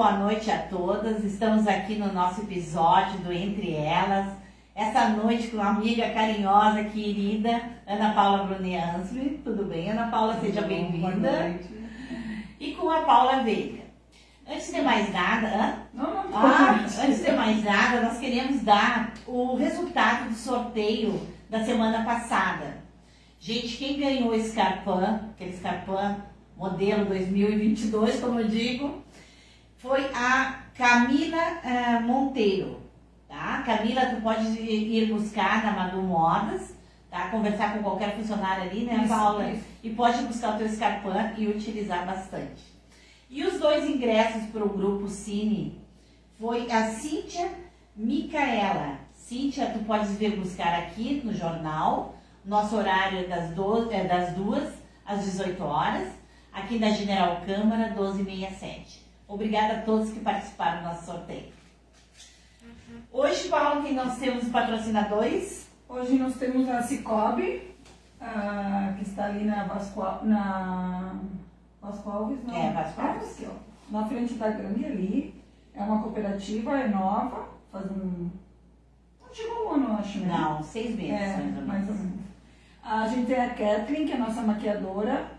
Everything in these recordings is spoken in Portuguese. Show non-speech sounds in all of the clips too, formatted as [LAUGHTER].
boa noite a todas. Estamos aqui no nosso episódio do Entre Elas. Essa noite com uma amiga carinhosa, querida, Ana Paula Bruniansli. Tudo bem, Ana Paula? Seja bem-vinda. E com a Paula Veiga. Antes de mais nada, hã? Não, não, Ah, antes de mais nada, nós queremos dar o resultado do sorteio da semana passada. Gente, quem ganhou esse Scarpan, aquele Scarpan modelo 2022, como eu digo, foi a Camila eh, Monteiro. Tá? Camila, tu pode ir buscar na Madu Modas, tá? Conversar com qualquer funcionário ali, né, Isso, Paula? isso. E pode buscar o teu Scarpan e utilizar bastante. E os dois ingressos para o grupo Cine foi a Cíntia Micaela. Cíntia, tu podes vir buscar aqui no jornal. Nosso horário é das, 12, é das 2 às 18 horas, aqui na General Câmara 1267. Obrigada a todos que participaram do nosso sorteio. Hoje, Paulo, que nós temos patrocinadores. Hoje nós temos a Cicobi, ah, que está ali na Vasco, na Vasco Alves, não? É, Vasco Alves. aqui, ó, na frente da Grande ali. É uma cooperativa, é nova, faz um... Não chegou um ano, acho, né? Não, seis meses, É, mais ou menos. mais ou menos. A gente tem a Kathleen, que é a nossa maquiadora,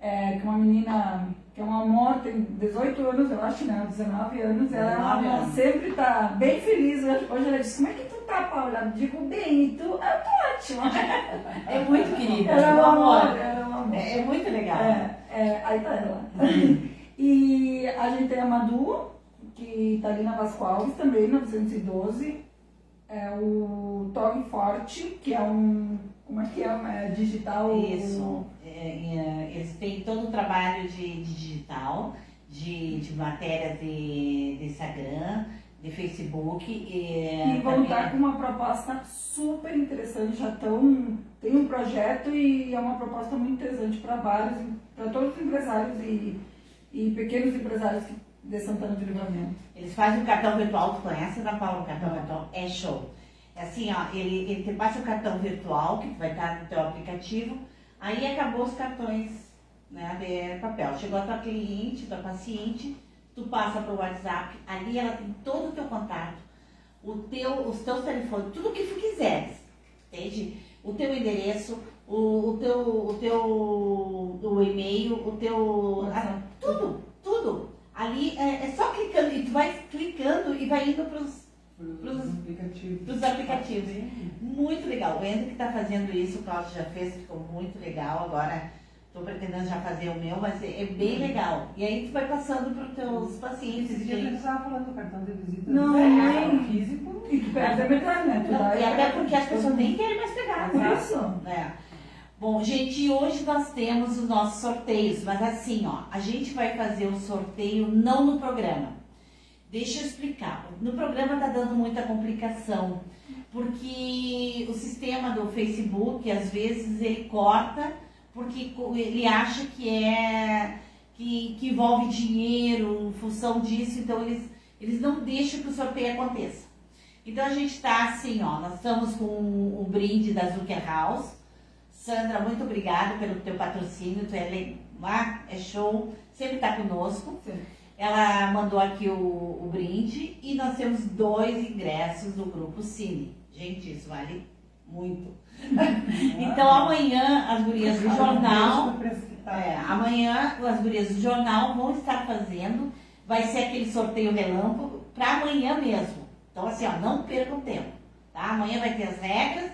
é, que é uma menina que é um amor, tem 18 anos, eu acho, né? 19 anos. Ela, é uma 19 amor, sempre tá bem feliz. Hoje ela disse, como é que tu tá, Paula? Eu digo, bem, e tu? Eu tô ótima. É muito querida, Ela é um amor. ela é um amor. É, é muito legal. É, é, aí tá ela. e a gente tem a Madu, que tá ali na Vasco Alves também, 912. É o Tog Forte, que é um. Como é que é? é digital. Isso. É, é, eles têm todo o trabalho de, de digital, de, de matéria de, de Instagram, de Facebook. E, E vão estar com uma proposta super interessante, já estão. Tem um projeto e é uma proposta muito interessante para vários, para todos os empresários e, e pequenos empresários que- de Santana de Livramento. Eles fazem o cartão virtual, tu conhece, Ana Paula? O cartão virtual é show. É assim, ó, ele, ele te passa o cartão virtual, que vai estar no teu aplicativo, aí acabou os cartões né, de papel. Chegou a tua cliente, tua paciente, tu passa para o WhatsApp, ali ela tem todo o teu contato, o teu, os teus telefones, tudo o que tu quiseres, entende? O teu endereço, o, o teu, o teu o e-mail, o teu. WhatsApp. tudo, tudo. Ali é, é só clicando, e tu vai clicando e vai indo pros, Para os aplicativos. aplicativos. Muito legal. O Ender que está fazendo isso, o Cláudio já fez, ficou muito legal. Agora estou pretendendo já fazer o meu, mas é, é bem legal. E aí tu vai passando para os teus pacientes. A gente gente. estava falando do cartão de visita Não, é, nem- físico. E tu perde a metade, né? Tu Não, vai- e até porque as pessoas nem querem mais pegar, tá? Isso. É. Bom, gente, hoje nós temos os nossos sorteios, mas assim, ó, a gente vai fazer o sorteio não no programa. Deixa eu explicar. No programa tá dando muita complicação, porque o sistema do Facebook, às vezes, ele corta, porque ele acha que é que, que envolve dinheiro, função disso, então eles, eles não deixam que o sorteio aconteça. Então a gente está assim, ó, nós estamos com o brinde da Zucker House. Sandra, muito obrigada pelo teu patrocínio, tu é, ah, é show, sempre está conosco. Sim. Ela mandou aqui o, o brinde e nós temos dois ingressos do grupo Cine. Gente, isso vale muito. [LAUGHS] então amanhã as gurias do jornal, é, amanhã as gurias do jornal vão estar fazendo, vai ser aquele sorteio relâmpago para amanhã mesmo. Então assim, ó, não percam tempo, tá? Amanhã vai ter as regras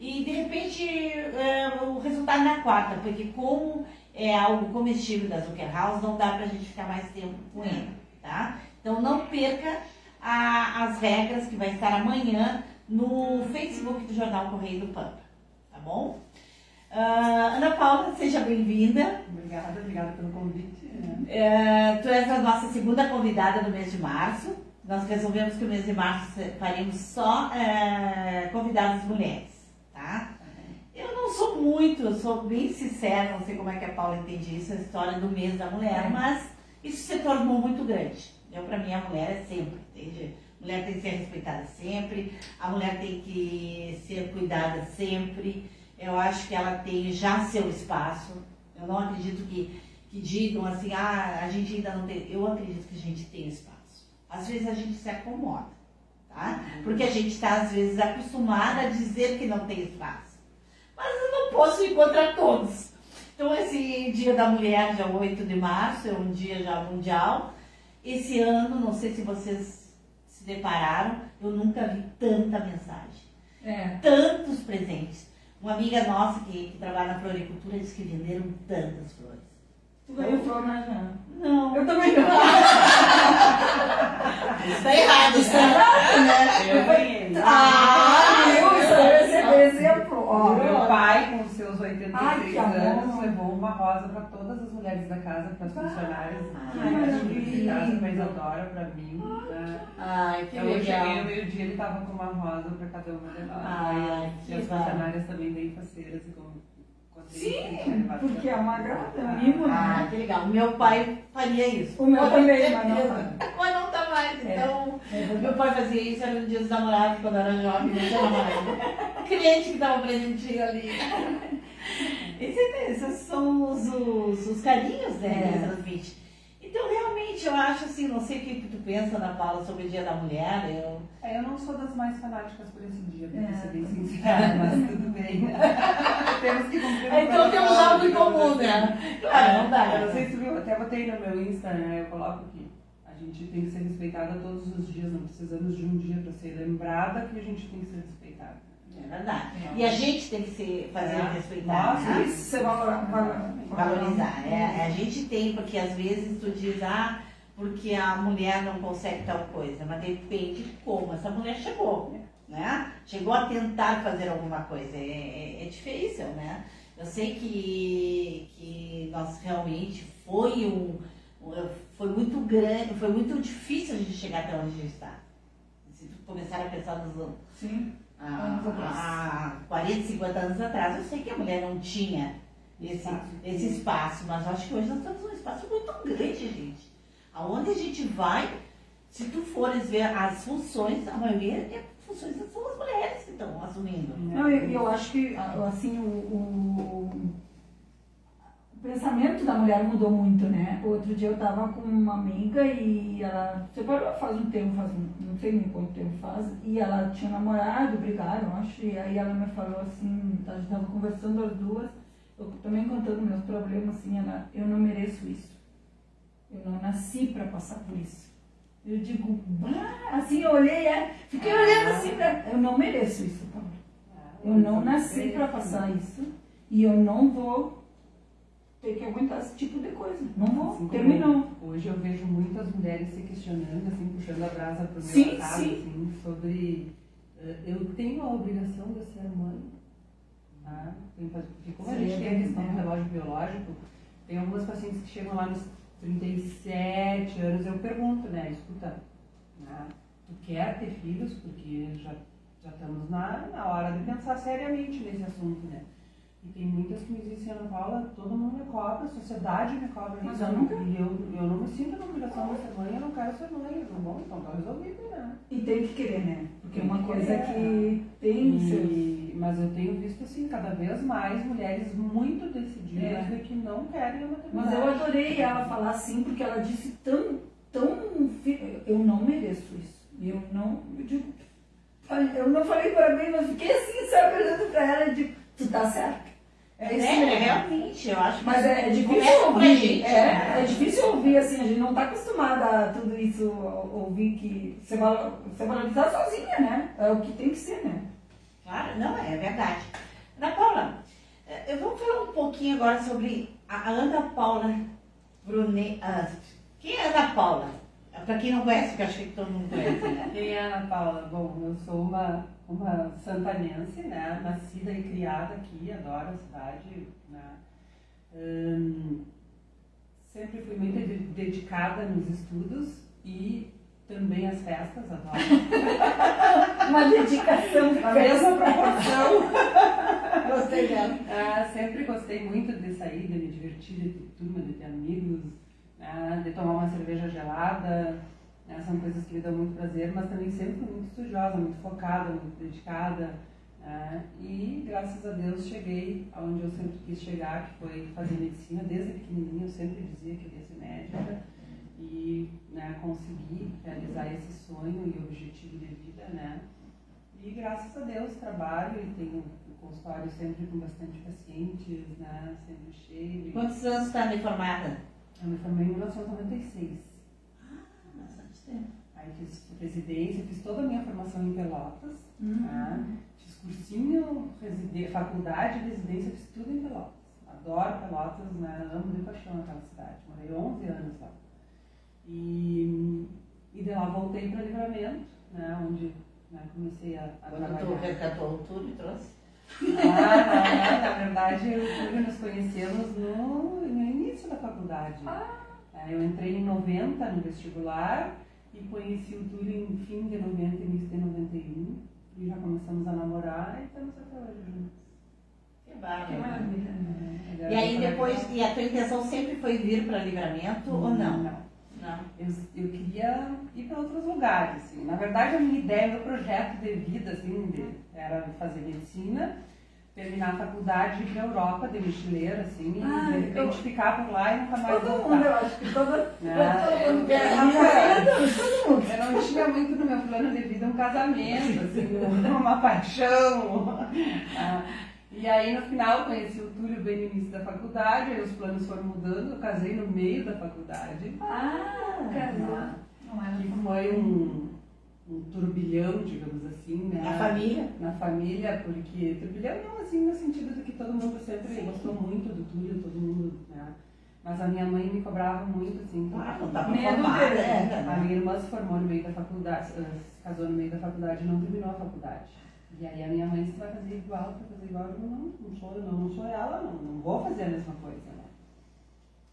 e de repente é, o resultado na quarta, porque como é algo comestível da Zucker House, não dá pra gente ficar mais tempo com ele, tá? Então não perca a- as regras que vai estar amanhã no Facebook do Jornal Correio do Pampa, tá bom? Ah, Ana Paula, seja bem-vinda. Obrigada, obrigada pelo convite. né? É, tu és a nossa segunda convidada do mês de março. Nós resolvemos que o mês de março faríamos só é, convidadas mulheres, tá? Eu não sou muito, eu sou bem sincera, não sei como é que a Paula entende isso, a história do mês da mulher, É. mas isso se tornou muito grande. Eu, pra mim, a mulher é sempre, entende? A mulher tem que ser respeitada sempre, a mulher tem que ser cuidada sempre. Eu acho que ela tem já seu espaço. Eu não acredito que, que digam assim, ah, a gente ainda não tem. Eu acredito que a gente tem espaço. Às vezes a gente se acomoda, tá? Porque a gente está, às vezes, acostumada a dizer que não tem espaço. Mas eu não posso ir contra todos. Então, esse Dia da Mulher, dia 8 de março, é um dia já mundial. Esse ano, não sei se vocês se depararam, eu nunca vi tanta mensagem. É. Tantos presentes. Uma amiga nossa que, que trabalha na floricultura disse que venderam tantas flores. Tu ganhou flor, né, Jana? Não. Eu também não. [LAUGHS] Está errado, Isso é errado, né? Eu ganhei. Ah? Isso aí é exemplo. Ó, Meu pai, com seus 86 Ai, que anos, amor. levou uma rosa para todas as mulheres da casa, para as funcionárias. Ai, para Isadora, para mim. né? Ai, que Então, eu cheguei legal. no meio-dia, ele estava com uma rosa para cada uma de nós. Ai, e que as legal. funcionárias também bem faceiras. e com- contentes que tinha Sim, porque é uma um mimo, Ah, que legal. Meu pai faria isso. O meu também, mas não. Mas não tá mais, É. então... É. Meu pai fazia isso, era no dia dos namorados, quando era jovem, não tinha namorado. [LAUGHS] Cliente que dava presentinho ali. Esse- Esses são os, os, os carinhos, né, É. transmite. Então, realmente, eu acho assim, não sei o que que tu pensa, Ana Paula, sobre o Dia da Mulher, eu... É, eu não sou das mais fanáticas por esse dia, pra É, ser bem sincera, [LAUGHS] mas tudo bem. [LAUGHS] temos que cumprir o Então temos algo em comum, né? Claro, não dá. Eu não sei se viu, até botei no meu Insta, né? Eu coloco que a gente tem que ser respeitada todos os dias, não precisamos de um dia para ser lembrada que a gente tem que ser respeitada. É verdade. E a gente tem que se fazer É. respeitar, Nossa, né? Isso, você valora- valora- Valorizar. É, a gente tem, porque às vezes tu diz, ah, porque a mulher não consegue tal coisa, mas depende de como essa mulher chegou, né? Chegou a tentar fazer alguma coisa, é, é- é difícil, né? Eu sei que, que nós realmente foi um, foi muito grande, foi muito difícil a gente chegar até onde a gente está. Se tu começar a pensar nos anos Sim. Há, Anos atrás. há 40, 50 anos atrás, eu sei que a mulher não tinha esse, Espaço. esse espaço, mas eu acho que hoje nós temos um espaço muito grande, gente. Aonde a gente vai, se tu fores ver as funções, a maioria é funções são as mulheres que estão assumindo. Não, eu, eu acho que assim o, o- o pensamento da mulher mudou muito, né? Outro dia eu tava com uma amiga e ela separou faz um tempo, faz um, não sei nem quanto tempo faz, e ela tinha namorado, brigaram, acho, e aí ela me falou assim, a gente tava conversando as duas, eu também contando meus problemas, assim, ela, eu não mereço isso. Eu não nasci para passar por isso. Eu digo, bah, assim, eu olhei, é, fiquei olhando assim pra. Eu não mereço isso, Paulo. Eu não nasci para passar isso e eu não vou ter que aguentar esse tipo de coisa. Não vou. Assim Terminou. Hoje eu vejo muitas mulheres se questionando, assim, puxando a brasa pro meu Sim, passado, sim. assim, sobre eh, eu tenho a obrigação de ser mãe. Tá? Tem Porque como a Sim, gente tem a questão é. do relógio biológico, tem algumas pacientes que chegam lá nos 37 anos, eu pergunto, né, escuta, né, tu quer ter filhos? Porque já, já estamos na, na hora de pensar seriamente nesse assunto, né? E tem muitas que me dizem, Ana Paula, todo mundo me cobra, a sociedade me cobra Mas isso. eu nunca- E eu, eu não me sinto na obrigação de ser mãe, eu não quero ser mãe. Eu digo, bom, então tá resolvido, né? E tem que querer, né? Porque é Tem uma coisa querer. que tem seus. E, mas eu tenho visto, assim, cada vez mais mulheres muito decididas É. de que não querem a maternidade. Mas eu adorei ela falar assim, porque ela disse tão, tão. Eu não mereço isso. Eu não. Eu digo. Eu não falei para mim, mas fiquei assim, sabe, olhando pra ela e digo, tu tá certo. É isso É, mesmo. realmente, eu acho que Mas é, é difícil ouvir, gente, é, né? é difícil ouvir, assim, a gente não está acostumada a tudo isso, ouvir que você valo- você valorizar sozinha, né? É o que tem que ser, né? Claro, não, é verdade. Ana Paula, eh, vamos falar um pouquinho agora sobre a Ana Paula Brunet. ah, quem é a Ana Paula? Para quem não conhece, porque eu acho que todo mundo conhece, né? Quem é a Ana Paula? Bom, eu sou uma, uma santanense, né? Nascida e criada aqui, adoro a cidade, né? Hum, sempre fui muito de- dedicada nos estudos e também às festas, adoro. [LAUGHS] Uma dedicação Na mesma proporção. [LAUGHS] Gostei dela. Ah, sempre gostei muito de sair, de me divertir, de ter turma, de ter amigos, ah, de tomar uma cerveja gelada. né, São coisas que me dão muito prazer, mas também sempre fui muito estudiosa, muito focada, muito dedicada. Né? E graças a Deus cheguei aonde eu sempre quis chegar, que foi fazer medicina. Desde pequenininha eu sempre dizia que eu ia ser médica e né, consegui realizar esse sonho e objetivo de vida, né? E graças a Deus trabalho e tenho o consultório sempre com bastante pacientes, né? Sempre cheio. Quantos anos está me formada? Eu me formei em 1996. Ah, bastante tempo. Aí fiz residência, fiz toda a minha formação em Pelotas. Uhum. Tá? Fiz cursinho, reside... faculdade, residência, fiz tudo em Pelotas. Adoro Pelotas, né? amo de paixão aquela cidade. Morei 11 anos lá. E, e de lá voltei para Livramento, né? onde né, comecei a, a Quando tu trabalhar. resgatou o Túlio e trouxe? Ah, não, não. Na verdade, eu e o Túlio nos conhecemos no, no início da faculdade. É, Eu entrei em 90 no vestibular e conheci o Túlio em fim de 90, início de 91. E já começamos a namorar e estamos até hoje juntos. Que Que bárbaro. maravilha. É, E aí depois, e a tua intenção sempre foi vir para livramento ou não? Não. Não. Eu, eu queria ir para outros lugares, assim. Na verdade, a minha ideia, meu projeto de vida, assim, de, era fazer medicina, terminar a faculdade e ir para a Europa de mochileiro, assim, Ah, e de repente eu- ficar por lá e nunca mais Todo voltar. mundo, eu acho que toda, Ah, todo mundo é, quer. é, todo mundo. [LAUGHS] Eu não tinha muito no meu plano de vida um casamento, assim, uma paixão. [LAUGHS] Ah, E aí, no final, eu conheci o Túlio bem no início da faculdade, aí os planos foram mudando, eu casei no meio da faculdade. Ah, casou. Não era. E foi um, um turbilhão, digamos assim, né? A família? Na família, porque turbilhão não assim no sentido de que todo mundo sempre Sim. gostou muito do Túlio, todo mundo, né? Mas a minha mãe me cobrava muito, assim. Ah, porque- não estava Medo formada dele. ainda, a né? minha irmã se formou no meio da faculdade, se casou no meio da faculdade e não terminou a faculdade. E aí a minha mãe disse, vai fazer igual, vai fazer igual. Eu não, não sou eu, não, não sou ela, não, não vou fazer a mesma coisa, né?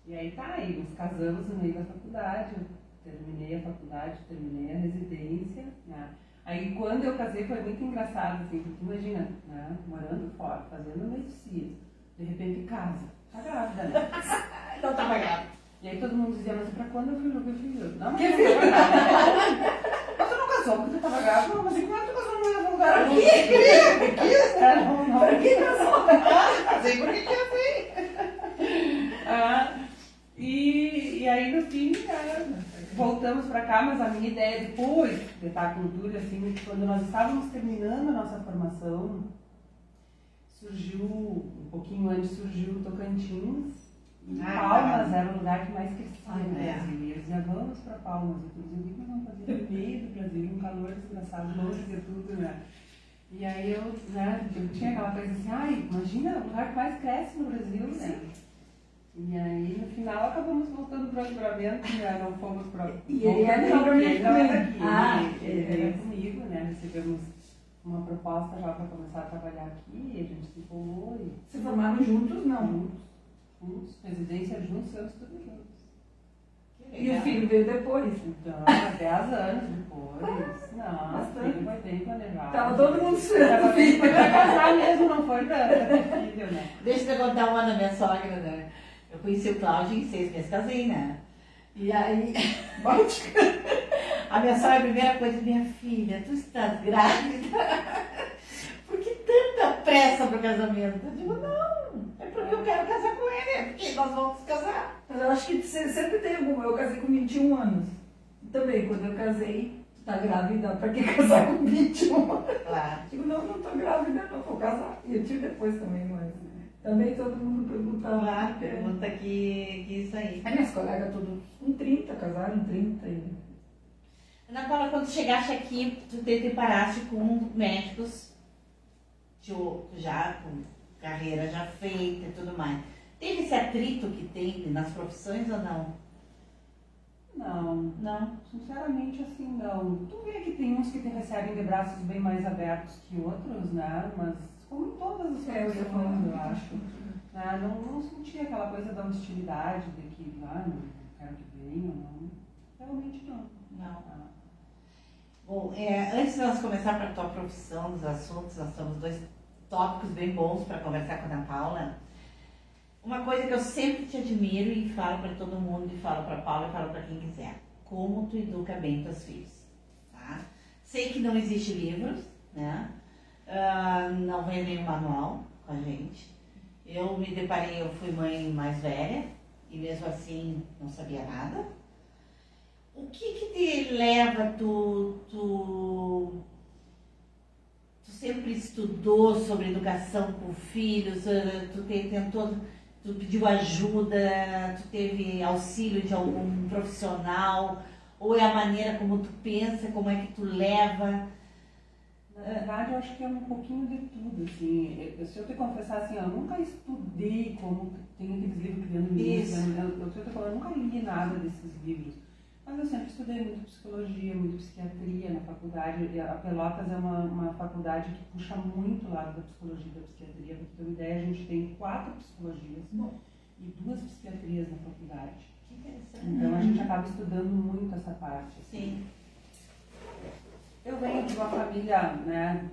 E aí tá, aí nos casamos no meio da faculdade, eu terminei a faculdade, terminei a residência, né? Aí quando eu casei foi muito engraçado, assim, porque imagina, né, morando fora, fazendo medicina, de repente casa, tá grávida, né? [LAUGHS] Então estava grávida. E aí todo mundo dizia, mas pra quando eu filho? Eu filho? Não, mas Que eu não tava grávida. Mas tu não casou porque tu tava grávida? Não, mas tu casou não ia lugar algum. Que quis? É, não, não. Por que? Casei porque quis ah, e, e aí no fim, né, voltamos pra cá, mas a minha ideia depois de estar com o Túlio, assim, quando nós estávamos terminando a nossa formação, surgiu, um pouquinho antes surgiu o Tocantins, Ah, Palmas tá. era o lugar que mais crescia Ah, no. Brasil. E eu dizia, vamos para Palmas. Eu dizia, o que nós vamos fazer no meio do Brasil, um calor desgraçado, longe de tudo, né? E aí eu, né, eu tinha aquela coisa assim, ai, imagina, o lugar que mais cresce no Brasil, né? E aí, no final, acabamos voltando para o livramento, né? Não fomos para E ele é do Voltamos, Livramento ele não é também. daqui, Ah, ele, ele é. comigo, né? Recebemos uma proposta já para começar a trabalhar aqui, a gente se empolgou e Se formaram juntos, não. juntos, juntos, residência juntos, estamos tudo juntos. E o filho veio depois. Então, 10 anos depois. Não, Bastante. foi bem planejado. Tava todo mundo esperando. foi pra casar mesmo, não foi pra, filho, né? Deixa eu contar uma da minha sogra, né? Eu conheci o Cláudio em seis meses, casei, né? E aí, [LAUGHS] a minha sogra, a primeira coisa, minha filha, tu estás grávida? Por que tanta pressa pro casamento? Eu digo, não, porque eu quero casar com ele, é porque nós vamos casar. Mas eu acho que se- sempre tem algum. Eu casei com 21 anos. Também, quando eu casei, tá grávida, pra que [LAUGHS] casar com 21? Claro. Digo, não, não tô grávida, não vou casar. E eu tive depois também, mas também todo mundo perguntava. Claro, porque- pergunta que, que isso aí. Aí minhas colegas todos com 30, casaram em 30. E... Ana Paula, quando chegaste aqui, tu te deparaste com médicos tu já com carreira já feita e tudo mais. Teve esse atrito que tem nas profissões ou não? Não, Não. sinceramente assim não. Tu vê que tem uns que te recebem de braços bem mais abertos que outros, né? Mas como em todas as É, eu acho. Né? Não, não senti aquela coisa da hostilidade de que, ah, não quero que venha, não. Realmente não. Não. Ah. Bom, é, antes de nós começar para a tua profissão, dos assuntos, nós temos dois tópicos bem bons para conversar com a Ana Paula. Uma coisa que eu sempre te admiro e falo para todo mundo, e falo para Paula e falo para quem quiser. Como tu educa bem teus filhos, tá? Sei que não existe livros, né? Ah, não veio nenhum manual com a gente. Eu me deparei, eu fui mãe mais velha e mesmo assim não sabia nada. O que que te leva tu, tu sempre estudou sobre educação com filhos, eh, tu te, tentou, tu pediu ajuda, tu teve auxílio de algum profissional, ou é a maneira como tu pensa, como é que tu leva? Na verdade, eu acho que é um pouquinho de tudo, assim. Eu, se eu te confessar, assim, eu nunca estudei como tem aqueles livros criando livros, Isso. né? eu, eu, eu, eu nunca li nada desses livros. Mas eu sempre estudei muito psicologia, muito psiquiatria na faculdade. A Pelotas é uma, uma faculdade que puxa muito o lado da psicologia e da psiquiatria. Pra ter uma ideia, a gente tem quatro psicologias Bom. e duas psiquiatrias na faculdade. Que interessante. Então a gente acaba estudando muito essa parte. assim. Sim. Eu venho de uma família, né,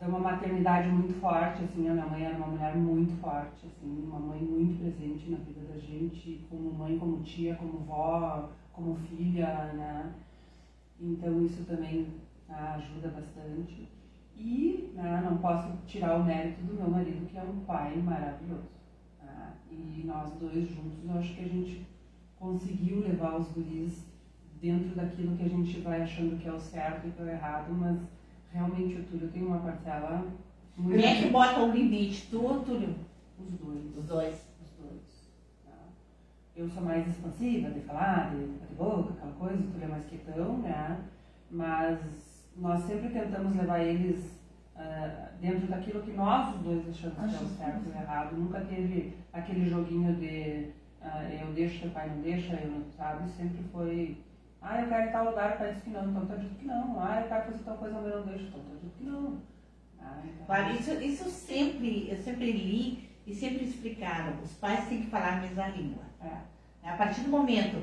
de uma maternidade muito forte, assim, a minha mãe era uma mulher muito forte, assim, uma mãe muito presente na vida da gente, como mãe, como tia, como vó, como filha, né, então isso também né, ajuda bastante. E né, não posso tirar o mérito do meu marido, que é um pai maravilhoso. né, E nós dois juntos, eu acho que a gente conseguiu levar os guris dentro daquilo que a gente vai achando que é o certo e que é o errado, mas realmente o Túlio tem uma parcela muito. Quem é que bota o limite? Tu ou Túlio? Os dois. Os dois. Eu sou mais expansiva, de falar, de bater boca, aquela coisa, o Túlio é mais quietão, né? Mas nós sempre tentamos levar eles ah, dentro daquilo que nós os dois achamos que é Acho o certo e o errado. Nunca teve aquele joguinho de ah, eu deixo, teu pai não deixa, eu não sabe, sempre foi ah, eu quero ir tal lugar, pai disse que não, então tá dito que não. Ah, eu quero fazer tal coisa, mas eu não deixo, então tá dito que não. Ah, então... Claro, isso, isso sempre, eu sempre li e sempre explicaram. Os pais têm que falar a mesma língua. É. A partir do momento,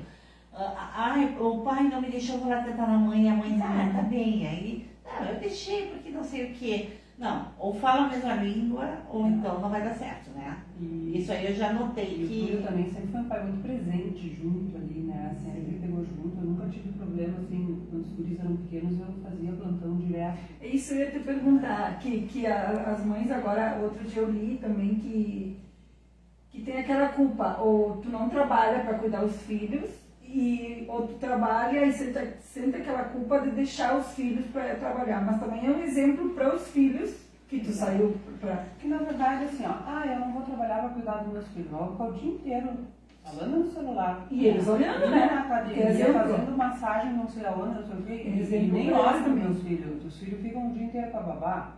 ah, ai, o pai não me deixou falar tentar na mãe, a mãe, ah, tá bem. Aí, não, eu deixei porque não sei o quê. Não, ou fala a mesma língua, ou então não vai dar certo, né? E, Isso aí eu já notei e o Túlio que. também sempre foi um pai muito presente junto ali, né? Sempre pegou junto. Eu nunca tive problema, assim, quando os guris eram pequenos, eu fazia plantão direto. Isso eu ia te perguntar, que, que a- as mães agora, outro dia eu li também que, que tem aquela culpa, ou tu não trabalha para cuidar dos filhos, e, ou tu trabalha e sente, sente aquela culpa de deixar os filhos para trabalhar, mas também é um exemplo para os filhos que tu saiu para... Porque na verdade, assim, ó, ah, eu não vou trabalhar para cuidar dos meus filhos, eu vou ficar o dia inteiro falando no celular. E eles olhando, né? Na academia, fazendo massagem, não sei aonde, não sei o quê, e, Exemplo e nem eles para meus filhos. Os filhos ficam o dia inteiro com a babá.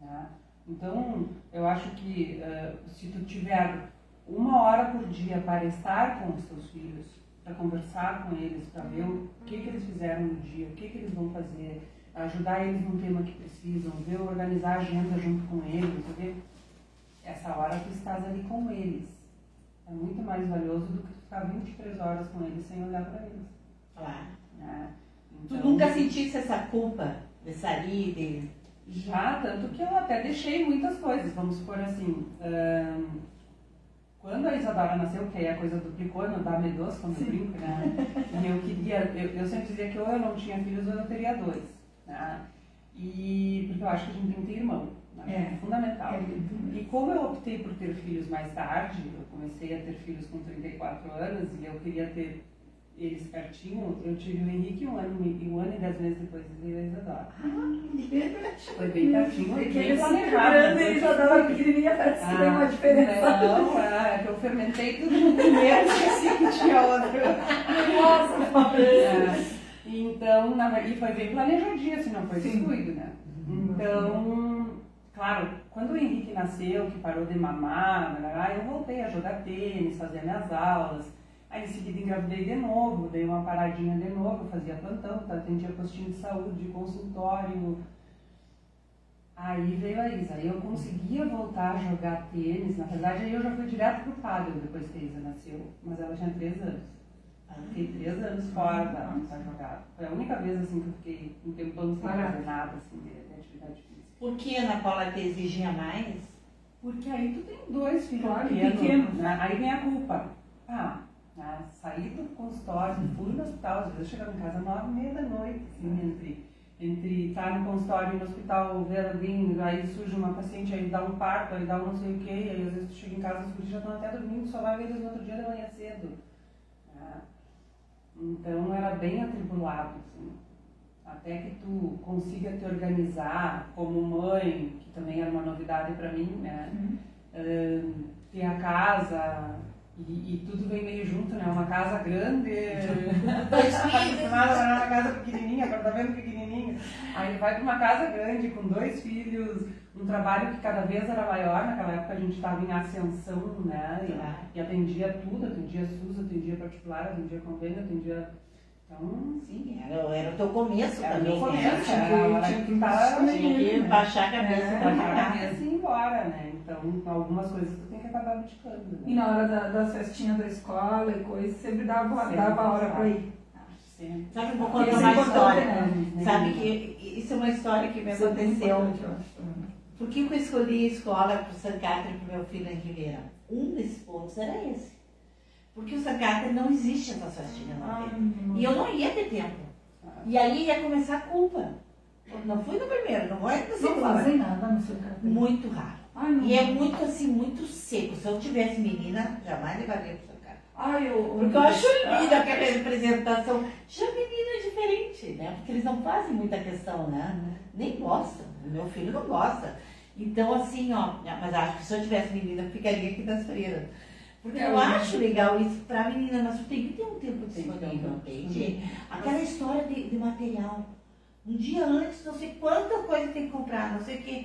Né? Então, eu acho que eh, se tu tiver uma hora por dia para estar com os teus filhos, para conversar com eles, para ver o que, que eles fizeram no dia, o que, que eles vão fazer, ajudar eles no tema que precisam, ver organizar a agenda junto com eles, ver essa hora tu estás ali com eles. É muito mais valioso do que tu ficar 23 horas com eles sem olhar para eles. Claro. Né? Tu Então, nunca sentisse essa culpa de sair, de. Já, tanto que eu até deixei muitas coisas, vamos supor assim. Quando a Isadora nasceu, que aí a coisa duplicou, não dá medos, como eu brinco, né? E eu queria, eu, eu sempre dizia que ou eu não tinha filhos ou eu teria dois. Né? E porque eu acho que a gente tem que ter irmão. Né? É. fundamental. É lindo mesmo. E como eu optei por ter filhos mais tarde, eu comecei a ter filhos com 34 anos e eu queria ter eles pertinho, eu tive o Henrique um ano, e um ano e dez meses depois veio a Isadora. Foi bem pertinho, que bem planejado. já davam pequenininha para se ter uma diferença. Não, é que eu fermentei tudo no primeiro e [LAUGHS] esqueci que tinha outro. Nossa, É, Então, na, e foi bem planejadinho, assim, não foi descuido, né? Então, claro, quando o Henrique nasceu, que parou de mamar, eu voltei a jogar tênis, fazer minhas aulas. Aí em seguida engravidei de novo, dei uma paradinha de novo, fazia plantão, tá, atendia postinho de saúde, consultório. Aí veio a Isa, aí eu conseguia voltar a jogar tênis, na verdade aí eu já fui direto pro paddle depois que a Isa nasceu, mas ela tinha três anos. Eu Fiquei três anos fora da, da jogada. Foi a única vez assim que eu fiquei um tempão sem Parada. fazer nada assim, de, de atividade física. Por que Ana Paula te exigia mais? Porque aí tu tem dois filhos Claro, pequenos, pequenos. né? aí vem a culpa. Ah, né? saí do consultório, fui no hospital, às vezes eu chegava em casa às nove e meia da noite, assim, entre, entre estar no consultório e no hospital, ver alguém, aí surge uma paciente, aí dá um parto, aí dá um não sei o que, aí às vezes tu chega em casa, os já estão até dormindo, só vai ver eles no outro dia da manhã cedo. Né? Então era bem atribulado, assim. Até que tu consiga te organizar como mãe, que também era uma novidade para mim, né? Uhum. Uh, ter a casa, e, e, tudo vem meio junto, né? Uma casa grande, [LAUGHS] dois filhos, uma casa pequenininha, apartamento pequenininho. Aí vai para uma casa grande com dois filhos, um trabalho que cada vez era maior. Naquela época a gente estava em ascensão, né? E, e, atendia tudo, atendia SUS, atendia particular, atendia convênio, atendia. Então, sim, era, era o teu começo era também. Era o né? começo, era, tinha que, tinha que baixar a cabeça, é, baixar a cabeça e ir embora, né? Então, algumas coisas que acabar abdicando. Né? E na hora da, das festinhas da escola e coisas, sempre dava, sempre dava hora para ir. Sempre. Sabe, vou contar uma história. Né? Sabe que isso é uma história que me isso aconteceu. É Por que eu escolhi a escola para o Sancatre para o meu filho em Ribeira? Um desses pontos era esse. Porque o Sancatre não existe essa festinha ah, E eu não ia ter tempo. E aí ia começar a culpa. Não fui no primeiro, não vou no segundo. Não fazem nada no Sancatre. Muito raro. Ai, e é muito assim, muito seco. Se eu tivesse menina, jamais levaria pro seu cara. Ai, eu, Porque eu acho linda aquela representação. Já menina é diferente, né? Porque eles não fazem muita questão, né? Nem gostam. O meu filho não gosta. Então, assim, ó, mas acho que se eu tivesse menina, eu ficaria aqui nas freiras. Porque eu, eu acho legal isso pra menina, mas tu tem que ter um tempo disponível, entende? Aquela história de, de material. Um dia antes, não sei quanta coisa tem que comprar, não sei o quê.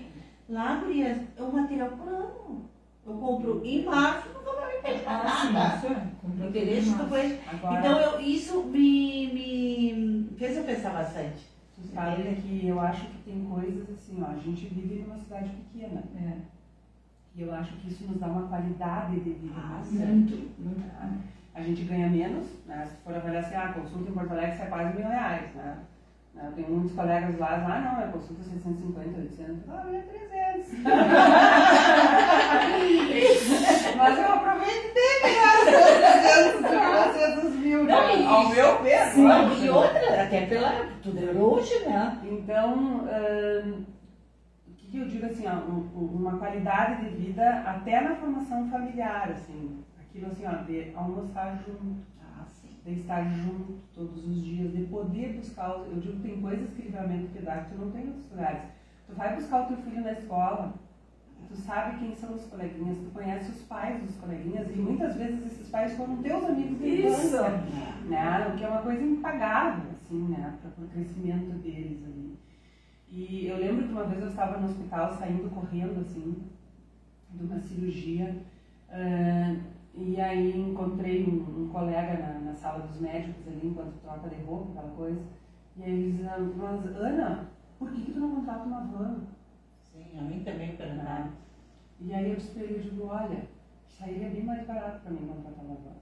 Lá, gurias, é um material por ano. Eu compro em março, não vou me pedir ah, nada. Sim, Interesse depois. Agora... Então, eu, isso me, me fez eu pensar bastante. Tu sabe é. que eu acho que tem coisas assim, ó, a gente vive numa cidade pequena. É. E eu acho que isso nos dá uma qualidade de vida. Ah, muito, muito. A gente ganha menos, né? Se for avaliar assim, ah, consulta em Porto Alegre sai quase mil reais, né? Eu tenho muitos colegas lá, ah, não, é consulta 650, 800, ah, é 300. [LAUGHS] Mas eu aproveito bem, graças 300 mil, não, né? ao meu ver. Sim, e outra, até pela, tudo é hoje, né? Então, uh, o que, que eu digo assim, ó, uma qualidade de vida até na formação familiar, assim, aquilo assim, ó, de almoçar junto de estar junto todos os dias, de poder buscar. Eu digo, tem coisas que livramento que dá que tu não tem em outros lugares. Tu vai buscar o teu filho na escola, tu sabe quem são os coleguinhas, tu conhece os pais dos coleguinhas e muitas vezes esses pais foram teus amigos de infância, né? O que é uma coisa impagável, assim, né? Para o crescimento deles ali. E eu lembro que uma vez eu estava no hospital saindo correndo, assim, de uma cirurgia. Uh, e aí encontrei um, um colega na, na, sala dos médicos ali, enquanto troca de roupa, aquela coisa. E aí eles diziam, mas Ana, por que, que tu não contrata uma van? Sim, a mim também perguntaram. E aí eu disse para ele, digo, olha, sairia bem mais barato para mim contratar uma van.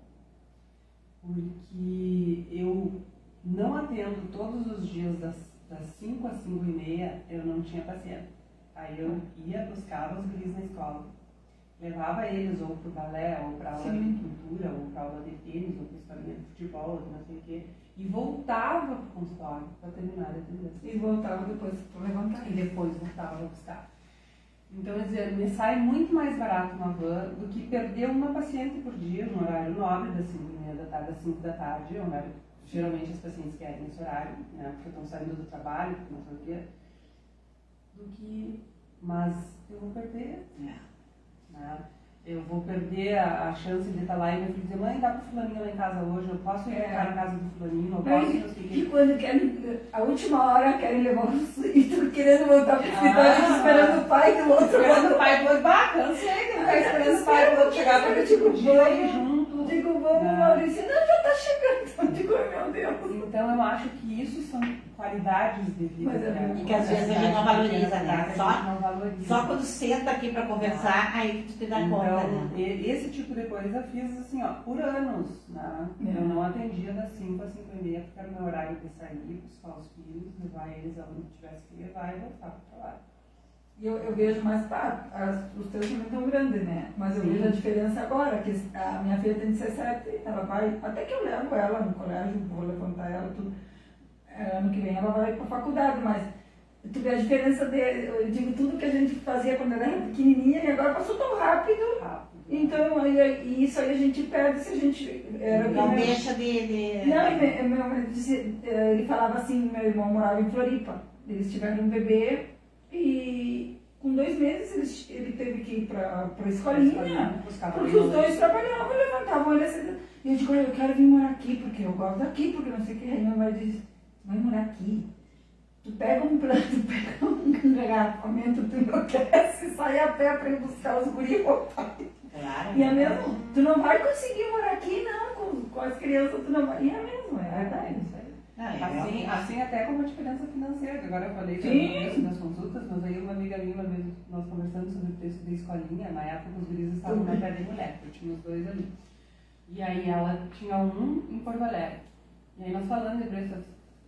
Porque eu não atendo todos os dias das, das 5 às 5 e meia, eu não tinha paciente. Aí eu ia, buscar os guris na escola levava eles ou para o balé, ou para aula Sim. de pintura, ou para aula de tênis, ou para historinha de futebol, ou não sei o quê, e voltava para o consultório para terminar a atendência. E voltava depois para levantar. E depois voltava para buscar. Então, quer dizer, me sai muito mais barato uma van do que perder uma paciente por dia, no horário nobre, das 5 da tarde às 5 da tarde, horário, geralmente as pacientes querem esse horário, né, porque estão saindo do trabalho, porque não sei o quê, do que, mas eu vou perder. É né? Eu vou perder a, a, chance de estar lá e meu filho dizer, mãe, dá pro fulaninho lá em casa hoje, eu posso ir é. na casa do fulaninho, eu posso, não sei o E quando querem, a última hora querem levar o e tu querendo voltar pro cidade, ah, esperando o pai do outro Esperando o pai do outro, bah, cansei de ficar esperando o pai do outro chegar para tipo, dia junto. Digo, vamos, né? Maurício, não, já tá chegando. [LAUGHS] Digo, meu. Então eu acho que isso são qualidades de vida. Né? E que às vezes a gente não valoriza, né? Só, valoriza. só quando senta aqui para conversar, aí tu te dá então, conta. Né? Esse tipo de coisa eu fiz assim, ó, por anos. Né? É. Eu não atendia das 5 às 5 e meia, porque era o meu horário de sair, buscar os filhos, levar eles aonde tivesse que levar e voltar para o trabalho. E eu, eu vejo mais, tá, as, os teus também estão grandes, né? Mas eu Sim. vejo a diferença agora, que a minha filha tem 17, ela vai, até que eu levo ela no colégio, vou levantar ela, tudo. É, ano que vem ela vai para faculdade, mas tu vê a diferença de, eu digo, tudo que a gente fazia quando era pequenininha e agora passou tão rápido. Rápido. Então, e isso aí a gente perde se a gente. Era Não meu- deixa de. Não, meu, meu, eh, ele falava assim, meu irmão morava em Floripa. Eles tiveram um bebê e com dois meses eles- ele teve que ir para a escolinha. Porque os dois trabalhavam, levantavam ele cedo. E eu digo, eu quero vir morar aqui, porque eu gosto daqui, porque não sei o que. Aí meu marido diz, vai morar aqui. Tu pega um plano, [LAUGHS] tu pega um engarrafamento, tu enlouquece, [LAUGHS] sai a pé para ir buscar os guris e voltar. Claro. E é mesmo, tu não vai conseguir morar aqui não, com, com as crianças, tu não vai. E é mesmo, é É verdade. Isso. Não, é Assim, realmente. assim até como diferença financeira, que agora eu falei no começo das consultas, mas aí uma amiga minha, uma vez nós conversando sobre o preço da escolinha, na época os guris estavam na pé de mulher, eu tinha os dois ali. E aí ela tinha um em Porto Alegre. E aí nós falando de preço,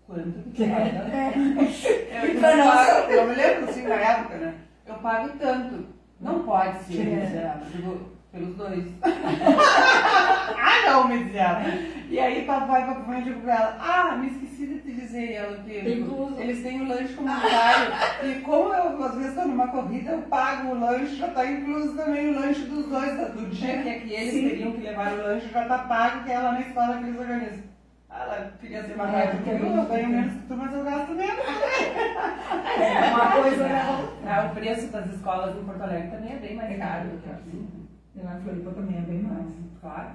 quanto que era? [LAUGHS] É. Eu, E eu, pago- me lembro assim na época, né? Eu pago tanto. Não pode ser, É. digo, pelos dois. [LAUGHS] ah, não, me dizia ela. E aí papai, papai, eu digo pra ela, ah, me esqueci de te dizer, ela incluso. Eles têm o lanche comunitário. e como eu, às vezes, estou numa corrida, eu pago o lanche, já está incluso também o lanche dos dois. Do dia que, é que eles Sim. teriam que levar o lanche, já está pago, que é lá na escola que eles organizam. Ela queria ser mais É, porque que eu, é eu ganho menos que tu, mas eu gasto menos. É, uma coisa né? Ah, o preço das escolas em Porto Alegre também é bem mais caro do que aqui. E em Floripa também é bem mais. Claro.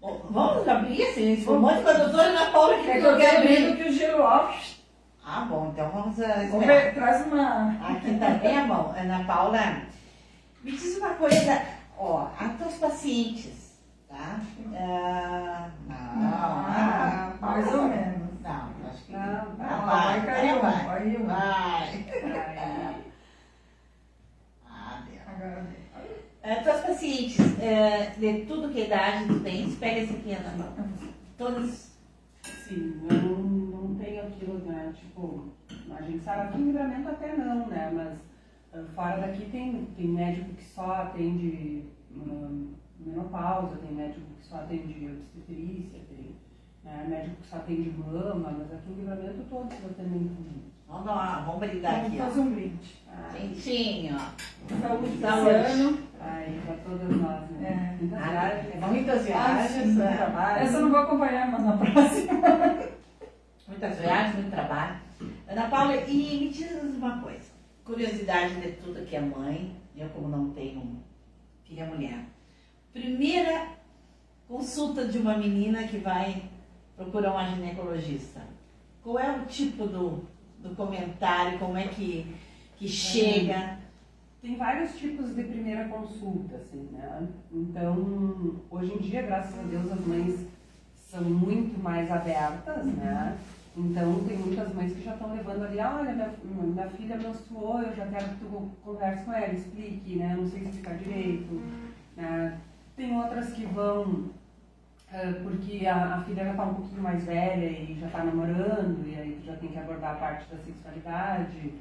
Bom, Vamos abrir assim, esse monte com a doutora Ana Paula que É que eu quero abrir. que o gelo off. Ah, bom, então vamos uh, Vamos esperar. ver, traz uma. Aqui também é bom. Ana Paula, me diz uma coisa, ó, a teus pacientes, tá? Ah, não, ah, mais ou menos. Não, acho que Não, não, Não, vai cair um, vai, vai um. vai. Aí, [LAUGHS] Ah, Deus. Agora, É, tuas pacientes, é, de tudo que idade tu tens, pega esse aqui, Ana. Todas, sim, eu não, não tenho aquilo, né? Tipo, a gente sabe aqui em livramento até não, né? Mas ah, fora daqui tem, tem médico que só atende hum, menopausa, tem médico que só atende obstetrícia, tem né, médico que só atende mama, mas aqui em livramento todos atendem tudo. Vamos, dar uma, vamos brindar vamos aqui, ó. fazer um brinde. Quentinho, ó. Saúde, Saúde. Saúde. Aí, pra todas nós, né? É. Muitas Ah, viagens. muitas viagens, muito trabalho. Essa eu não vou acompanhar, mas na próxima. [LAUGHS] Muitas viagens, muito trabalho. Ana Paula, e me diz uma coisa. Curiosidade de tudo que é mãe, eu como não tenho filha mulher. Primeira consulta de uma menina que vai procurar uma ginecologista. Qual é o tipo do, do comentário, como é que, que chega? Tem vários tipos de primeira consulta, assim, né? Então, hoje em dia, graças a Deus, as mães são muito mais abertas, né? Então, tem muitas mães que já estão levando ali, olha, minha, minha filha menstruou, eu já quero que tu converse com ela, explique, né? Não sei explicar direito. Né? Tem outras que vão porque a, a filha já está um pouquinho mais velha e já está namorando, e aí já tem que abordar a parte da sexualidade.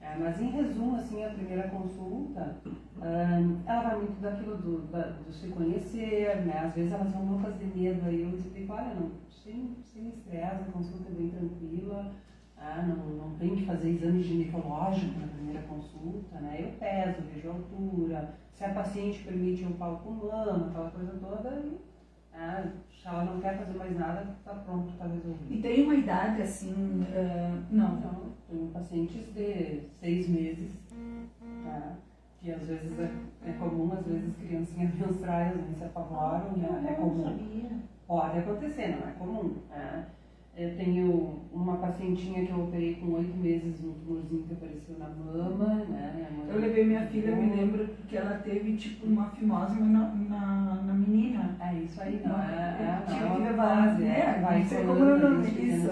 É, mas em resumo, assim, a primeira consulta, ahn, ela vai muito daquilo do, do se conhecer, né? Às vezes elas vão loucas de medo, aí eu explico, olha, não, sem, sem estresse, a consulta é bem tranquila, ah, não, não tem que fazer exame ginecológico na primeira consulta, né? Eu peso, vejo a altura, se a paciente permite um pau com mama, aquela coisa toda, e, ah, se ela não quer fazer mais nada, tá pronto, tá resolvido. E tem uma idade assim. eh, não. Então, tenho pacientes de seis meses, tá? que às vezes é, é comum, às vezes criancinhas [LAUGHS] menstruais não se apavoram, né? é comum. Pode acontecer, não é comum. Né? Eu tenho uma pacientinha que eu operei com oito meses, um tumorzinho que apareceu na mama, né? Minha mãe- Eu levei minha filha, eu me lembro, porque ela teve tipo uma fimose na, na, na menina. É isso aí, não é? é Eu tive não, é que levar, né? é, vai Não sei colando como eu não- isso.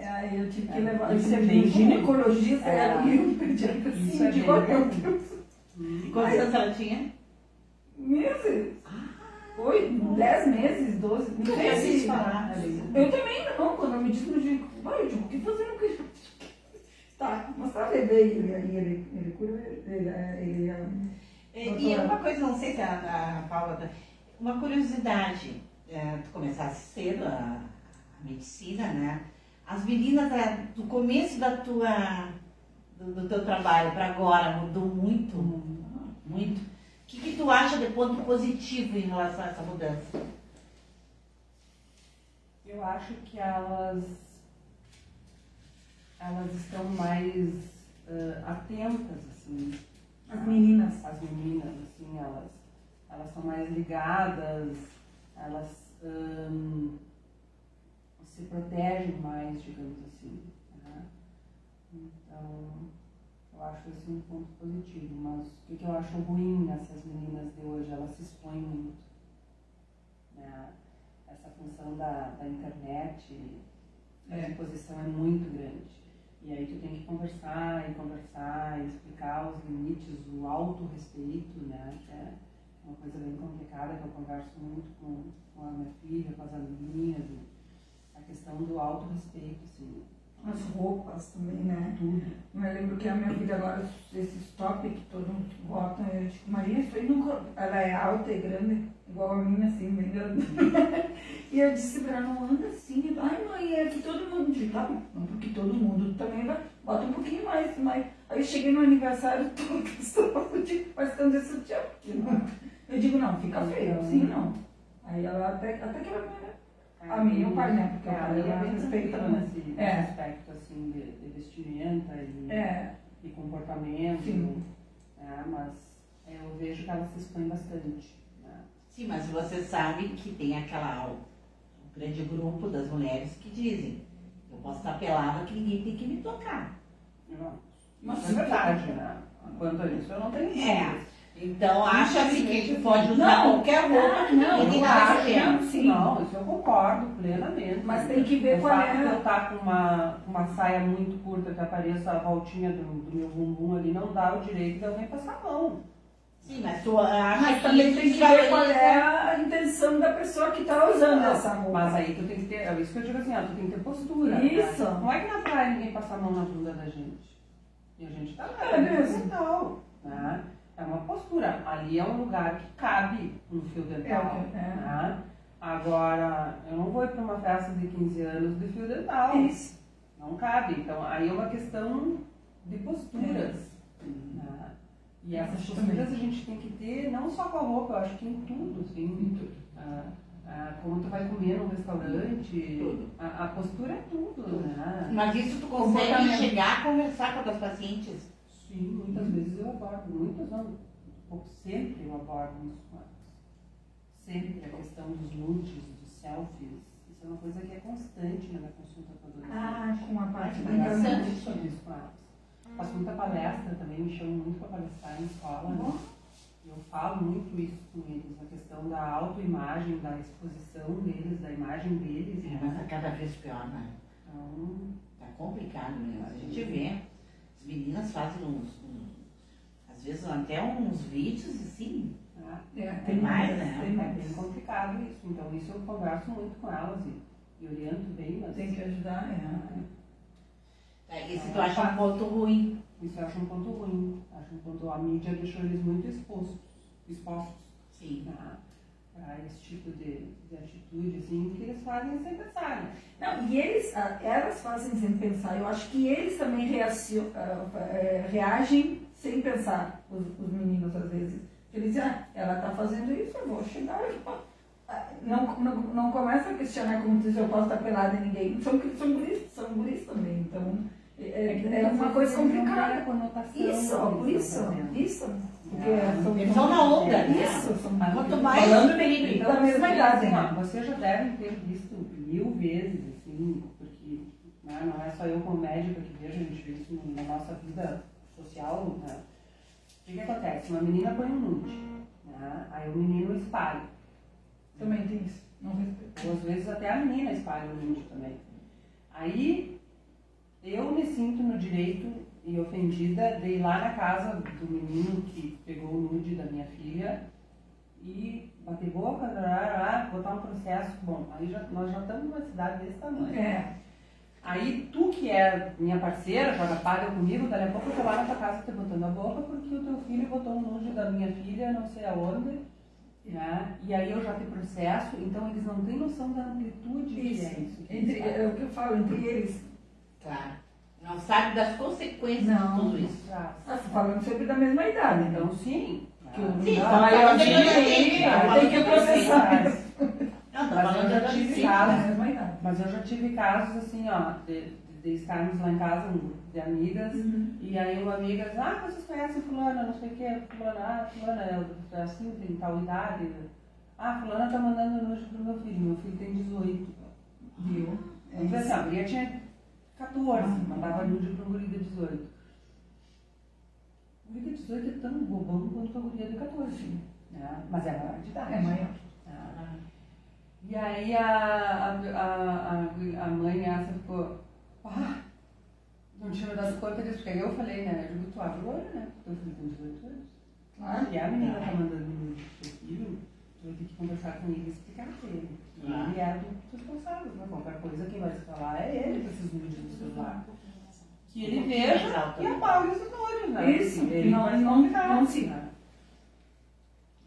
é eu tive que levar. isso é bem ginecologista, era um pediatra assim, de comum. Deus. E quantos anos ela tinha? Meses. Oito, dez meses, doze. Não sei preciso se falar. Eu também não, quando eu me gineco, vai, eu digo, o que fazer no que. Tá, mas tá, levei ele aí, ele, ele cura, ele, ele, ele E, e uma coisa, não sei se a, a Paula. tá- Uma curiosidade, é, tu começasse cedo a, a medicina, né? As meninas, é, do começo da tua, do, do teu trabalho para agora, mudou muito? Muito. O que, que tu acha de ponto positivo em relação a essa mudança? Eu acho que elas, elas estão mais uh, atentas, assim. As meninas. As meninas, assim, elas, elas são mais ligadas, elas hum, se protegem mais, digamos assim. Né? Então, eu acho esse um ponto positivo. Mas o que, que eu acho ruim nessas meninas de hoje? Elas se expõem muito. Né? Essa função da, da internet, a É. exposição é muito grande. E aí tu tem que conversar e conversar e explicar os limites, o autorrespeito, né? Que é uma coisa bem complicada que eu converso muito com, com a minha filha, com as amigas. A questão do autorrespeito, assim, As roupas também, né? tudo. Eu lembro que a minha filha agora, esses top que todo mundo bota, eu digo, Maria, isso aí nunca. Ela é alta e grande, igual a minha, assim, bem grande. [LAUGHS] e eu disse pra ela, não anda assim. Ai, mãe, é que todo mundo. Eu digo, tá bom, não, porque todo mundo também vai, bota um pouquinho mais, mas. Aí eu cheguei no aniversário, [LAUGHS] todo estava tipo, parece desse sutiã. porque não- Eu digo, não, fica feio, assim não. Aí ela até, até que ela A minha e o pai, né? Porque é, o a pai minha ela é bem respeita, tranquila né? nesse É. aspecto, assim, de, de vestimenta e, É, e comportamento. Sim. né? Mas eu vejo que ela se expõe bastante. Né? Sim, mas você sabe que tem aquela um grande grupo das mulheres que dizem eu posso estar pelada que ninguém tem que me tocar. Não, Mas é verdade, né? Quanto a isso, eu não tenho É. Então acha-se que pode usar Não, qualquer roupa que não, ninguém não, sim. Não, isso eu concordo plenamente. Mas tem que ver o qual fato é. de eu estar com uma, uma saia muito curta que apareça a voltinha do, do meu bumbum ali não dá o direito de alguém passar a mão. Sim, mas tu acha Mas também tem que ver qual é a intenção da pessoa que está usando Não, essa roupa. Mas aí tu tem que ter, é isso que eu digo assim, ó, tu tem que ter postura. Isso. né? Não é que na praia ninguém passa a mão na bunda da gente. E a gente tá lá, É mesmo. dental, né? É uma postura. Ali é um lugar que cabe um fio dental. É, é. né? Agora, eu não vou ir para uma festa de 15 anos de fio dental. Isso. Não cabe. Então, aí é uma questão de posturas. né? E essas posturas a gente tem que ter, não só com a roupa, eu acho que em tudo, assim. Ah, ah, como tu vai comer num restaurante, Tudo. a, a postura é tudo, né? Mas isso tu consegue chegar a conversar com as pacientes? Sim, muitas vezes eu abordo, muitas não, pouco sempre eu abordo isso com elas. Sempre a questão dos nudes, dos selfies, isso é uma coisa que é constante na minha consulta com a adolescente. Ah, com a parte da Eu interessante. muito sobre isso com elas. Faço muita palestra também, me chamam muito para palestrar em escola. né? Eu falo muito isso com eles, a questão da autoimagem, da exposição deles, da imagem deles. É, mas né? tá cada vez pior, né? Então, Tá complicado mesmo. A gente vê. As meninas fazem uns, uns- às vezes até uns vídeos assim. né? É, Tem mais, né? Tem é mais. bem complicado isso. Então, isso eu converso muito com elas e, e oriento bem, mas Tem que ajudar, é. É, Esse tu acha um ponto ruim. isso eu acho um ponto ruim. Acho um ponto, a mídia deixou eles muito expostos, expostos Sim. Para esse tipo de, de atitude, assim, que eles fazem sem pensar, né? Não, e eles, ah, elas fazem sem pensar. Eu acho que eles também reacio- ah, eh, reagem sem pensar, os, os meninos às vezes. Eles dizem, ah, ela está fazendo isso, eu vou chegar e. Ah, não, não, não começa a questionar como diz, eu posso estar pelada em ninguém. São, são guris, são guris também. Então, é, é uma coisa complicada. Isso, isso, isso. Porque Ah, são, Eles são na onda? Isso, são Quanto mais Falando de- da mesma idade, né? Vocês já devem ter visto mil vezes, assim, porque né, não é só eu como médica que vejo, a gente vê isso na nossa vida social, né? O que, que acontece? Uma menina põe um nude, né? aí o menino espalha. Também tem isso. Não. Ou às vezes até a menina espalha o nude também. Aí eu me sinto no direito e ofendida de ir lá na casa do menino que pegou o nude da minha filha e bater boca, lá, botar um processo. Bom, aí já, nós já estamos numa cidade desse tamanho. É. Aí tu que é minha parceira, joga paga comigo, daqui a pouco eu tô lá na tua casa te botando a boca porque o teu filho botou um nude da minha filha, não sei aonde. né? E aí eu já tenho processo, então eles não têm noção da amplitude que é Isso. isso. que Entre, é o que eu falo, entre eles. Claro. Não sabe das consequências Não. de tudo isso. Traz. Ah, falando sempre da mesma idade, então. Sim. Que né? o Sim, a tá maioria falando de tem, adolescente, tem que processar. Não, Mas falando eu já tive casos. Da mesma idade. Mas eu já tive casos assim, ó, de, de estarmos lá em casa, de amigas, e aí uma amiga diz, ah, vocês conhecem fulana, não sei o que, fulana, ah, fulana é assim, tem tal idade. Ah, fulana tá mandando nude pro meu filho, meu filho tem 18. Viu? É Então, assim, a guria tinha 14, Ah. mandava nude pro guri de 18. O guri de 18 é tão bobão quanto a guria de 14, né? Mas é maior de idade. É maior. Ah. E aí a, a, a, a, a mãe essa ficou, ah, não tinha me dado conta disso, porque aí eu falei, né, eu digo, tu olho, né, teu filho tem 18 anos. Claro. E a menina tá mandando teu filho, tu vai ter que conversar com ele e explicar pra ele. E ele é adulto responsável, né, qualquer coisa quem vai se falar é ele, com esses nudes no celular. Que ele veja e apague os nudes, né. Isso, ele não- não- ficar, não se- né.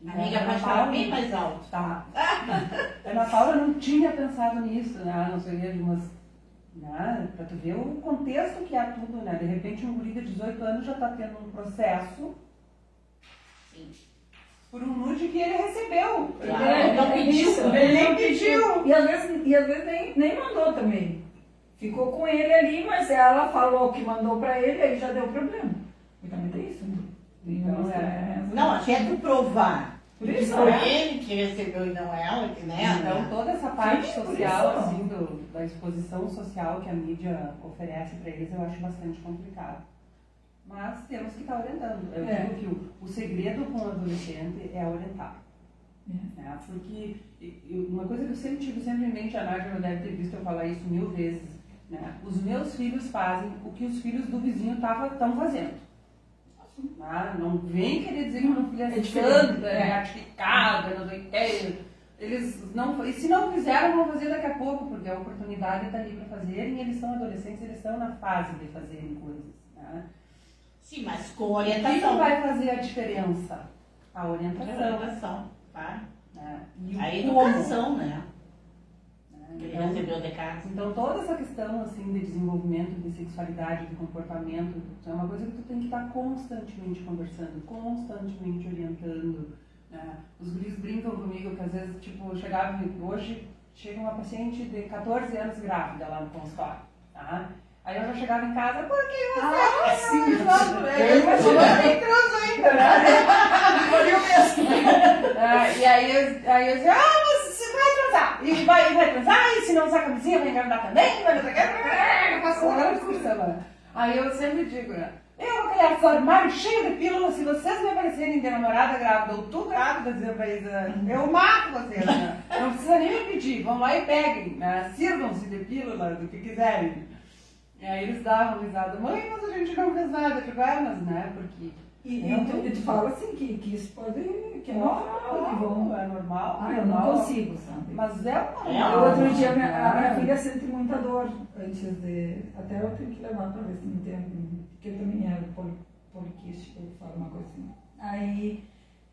E Amiga, a pode falar bem mais alto. Tá. A [LAUGHS] Ana Paula não tinha pensado nisso, né? Não seria de umas. Né? Pra tu ver o contexto que é tudo, né? De repente um guri de 18 anos já tá tendo um processo Sim. Por um nude que ele recebeu. Claro. É, não é pediu. Ele nem pediu. E às vezes, e às vezes nem, nem mandou também. Ficou com ele ali, mas ela falou que mandou pra ele, aí já deu problema. E também tem isso, né? Então, é. Não, até tu provar. Por que isso, foi né? ele que recebeu e não ela, que né? Então toda essa parte Sim, social, assim, do- da exposição social que a mídia oferece para eles, eu acho bastante complicado. Mas temos que estar orientando. Eu É. digo que o, o segredo com o adolescente é orientar. É. né? Porque uma coisa que eu sempre tive sempre em mente, a Nádia deve ter visto eu falar isso mil vezes, né? Os meus filhos fazem o que os filhos do vizinho estão fazendo. Ah, não vem querer dizer que meu filho é, santa, é. é ratificada, não sei o que. Eles não, e se não fizeram, vão fazer daqui a pouco, porque a oportunidade está ali para fazerem, e eles são adolescentes, eles estão na fase de fazerem coisas. Sim, mas com orientação. vai fazer a diferença? A orientação. Orientação, claro. Né? E A educação, né? né? Ele Então. Então toda essa questão assim de desenvolvimento, de sexualidade, de comportamento, é uma coisa que tu tem que estar constantemente conversando, constantemente orientando. Né? Os guris brincam comigo que às vezes, tipo, chegava, hoje chega uma paciente de 14 anos grávida lá no consultório, tá? Aí eu já chegava em casa, por que você Ah, sim. não Eu imagino. nem cruz ainda, né? [LAUGHS] Ah, e aí, eu- aí eu dizia, ah, mas você vai transar. E vai, vai transar, e se não usar camisinha, vai engravidar também, vai não sei o que. Eu faço uma discussão, mano. Aí eu sempre digo, né? Eu vou criar esse armário cheio de pílulas, se vocês me aparecerem de namorada grávida ou tu grávida, pra eles, né, eu mato vocês, né? Não precisa nem me pedir, vão lá e peguem, né? Sirvam-se de pílula, do que quiserem. E aí eles davam risada, mãe, mas a gente não fez nada, eu é, mas né, porque... E, e, tu, tu fala assim que, que isso pode. que é normal, que vão. é normal. Ah, eu não normal. consigo, sabe? Mas é É, normal. Eu, outro dia, minha, a minha né? filha sente muita dor antes de. Até eu tenho que levar pra ver se não tem. Porque também é poli, poliquístico, eu falo uma coisa assim. Aí.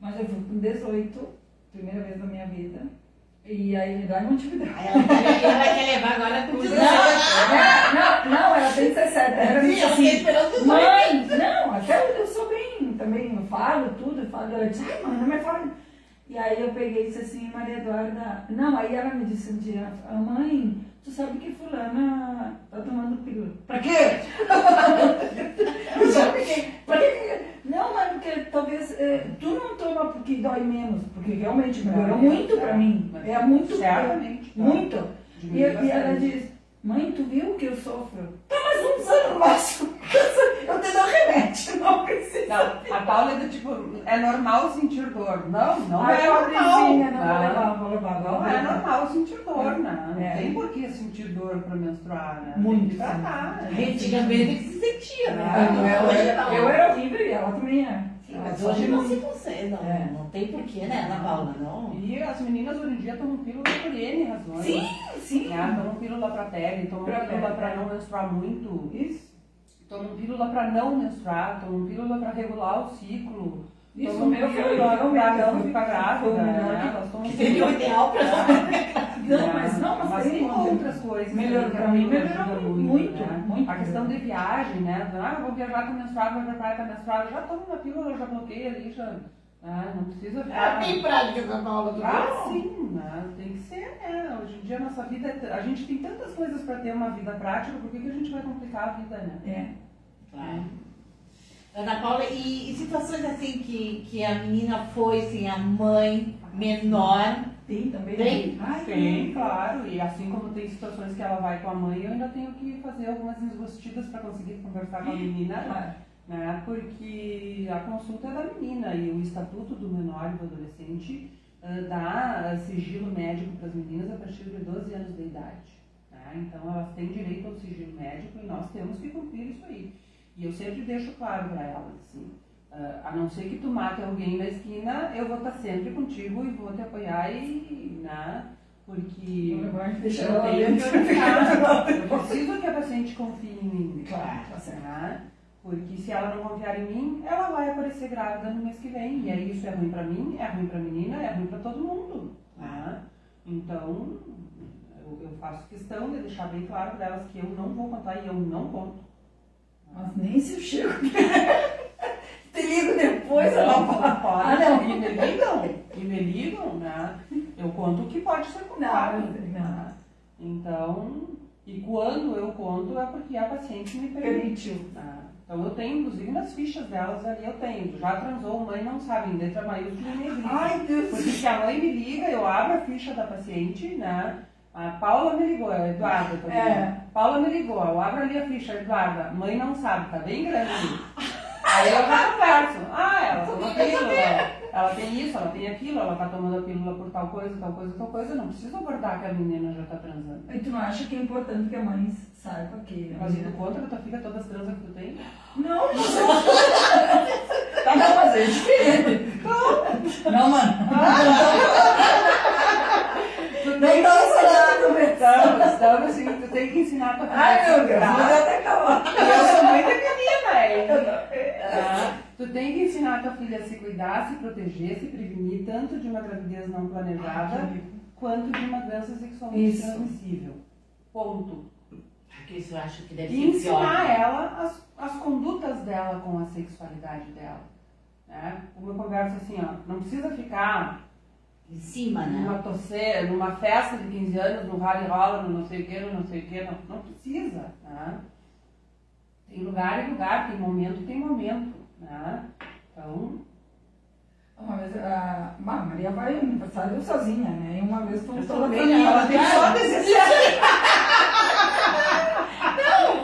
Mas eu fui com 18, primeira vez na minha vida. E aí me dá atividade. Aí ela ela quer levar agora 18. Não, não, não, ela tem 17. Era Sim, assim, esperando 18. Mãe, não, até eu sou bem também, eu falo tudo, eu falo, ela disse, ai mãe, não me fala. E aí eu peguei e disse assim, Maria Eduarda, não, aí ela me disse um dia, "Ah, mãe, tu sabe que fulana tá tomando pílula. Pra quê? eu já fiquei, pra quê? Não, mas porque talvez, eh, tu não toma porque dói menos, porque realmente melhorou muito pra mim, é muito, Certamente. muito. E, Diminuiu e ela diz, mãe, tu viu que eu sofro? Tá mais uns anos no máximo. Eu te dou remédio, não precisa. Não, a Paula é do tipo, é normal sentir dor. Não, não Ai, é normal. não, vou Não. levar, vou levar. Não é normal sentir dor, né? Não É. tem por que sentir dor pra menstruar, né? Muito, Tem que tratar, né? Antigamente se sentia, né? Ah, não, eu, era, não. eu era horrível e ela também é. Sim, mas hoje não se consegue, não, É. não tem porquê, né, Ana Paula? Não. E as meninas hoje em dia tomam pílula por N razões. Sim, sim. Né? Tomam pílula pra pele, tomam Pra pílula pele, pra é. não menstruar muito. Isso. Tomam pílula para não menstruar, tomam pílula para regular o ciclo. Isso meu foi melhor, o não melhor, dá, foi ficar grávida, foi o melhor né? seria o ideal pra Não, mas não, mas, mas tem tem outras. coisas. Melhor também que pra mim, melhorou muito, né? muito. A questão de viagem, né? Ah, vou viajar com menstruada, vou praia com menstruada, já tomo uma pílula, já bloqueei ali, já. Ah, não precisa É ficar. bem prática essa Paula do Ah, sim, né? tem que ser, né? Hoje em dia a nossa vida, é a gente tem tantas coisas para ter uma vida prática, por que, que a gente vai complicar a vida, né? É. Claro. Ana Paula, e, e situações assim que, que a menina foi sem a mãe menor? Tem também? Tem? Ai, Tem, claro, e assim como tem situações que ela vai com a mãe, eu ainda tenho que fazer algumas engostidas para conseguir conversar com a menina, Claro. né? Porque a consulta é da menina e o estatuto do menor e do adolescente ah, dá sigilo médico para as meninas a partir de 12 anos de idade. né? Então elas têm direito ao sigilo médico e nós temos que cumprir isso aí. E eu sempre deixo claro para elas, assim, ah, a não ser que tu mate alguém na esquina, eu vou estar sempre contigo e vou te apoiar e, né? Porque Não vai eu deixar ela tenho que orientar. [LAUGHS] Eu preciso que a paciente confie em mim. Claro, tá certo. né? Porque se ela não confiar em mim, ela vai aparecer grávida no mês que vem. E aí isso é ruim pra mim, é ruim pra menina, é ruim pra todo mundo. né? Então, eu, eu faço questão de deixar bem claro para elas que eu não vou contar e eu não conto. Mas nem se eu chego. [LAUGHS] Te ligo depois, Não, não pode. Ah, não. E me ligam, e me ligam, né? Eu conto o que pode ser contado. Não, não. né? Então, e quando eu conto é porque a paciente me. Permitiu. Ah, Então eu tenho, inclusive nas fichas delas ali eu tenho. Já transou, mãe não sabe, em letra maiúscula e negrita. Ai, Deus. Porque se a mãe me liga, eu abro a ficha da paciente, né? A Paula me ligou, a Eduarda também. É. Paula me ligou, eu abro ali a ficha, Eduarda, mãe não sabe, tá bem grande. Aí eu já converso. Ah, ela toma pílula, ela tem isso, ela tem aquilo, ela tá tomando a pílula por tal coisa, tal coisa, tal coisa. Não preciso abordar que a menina já tá transando. E tu não acha que é importante que a mãe saiba que. Mas tu conta que tua filha todas transas que tu tem? Não, não [LAUGHS] sei. Tá, não, mas é diferente. Não, mano. Tu Não tem dá que essa ensinar. conversa. Estamos, tem que ensinar a tua filha. Ai, a meu Deus, vou até acabar. E eu sou muito menina, hein? Tá? Tu tem que ensinar a tua filha a se cuidar, se proteger, se prevenir, tanto de uma gravidez não planejada, quanto de uma doença sexualmente Isso. transmissível. Ponto. Porque isso eu acho que deve E ser pior. ensinar ela as, as condutas dela com a sexualidade dela. Né? Como eu converso assim, ó, não precisa ficar Em cima, né? numa torcer, numa festa de 15 anos, no rally rola, no não sei o que, no não sei o que, não, não precisa. Né? Tem lugar e lugar, tem momento e tem momento. Né? Então, Uma vez a, a Maria vai no aniversário sozinha, né? E uma vez fomos Eu toda a família. ela tem só 17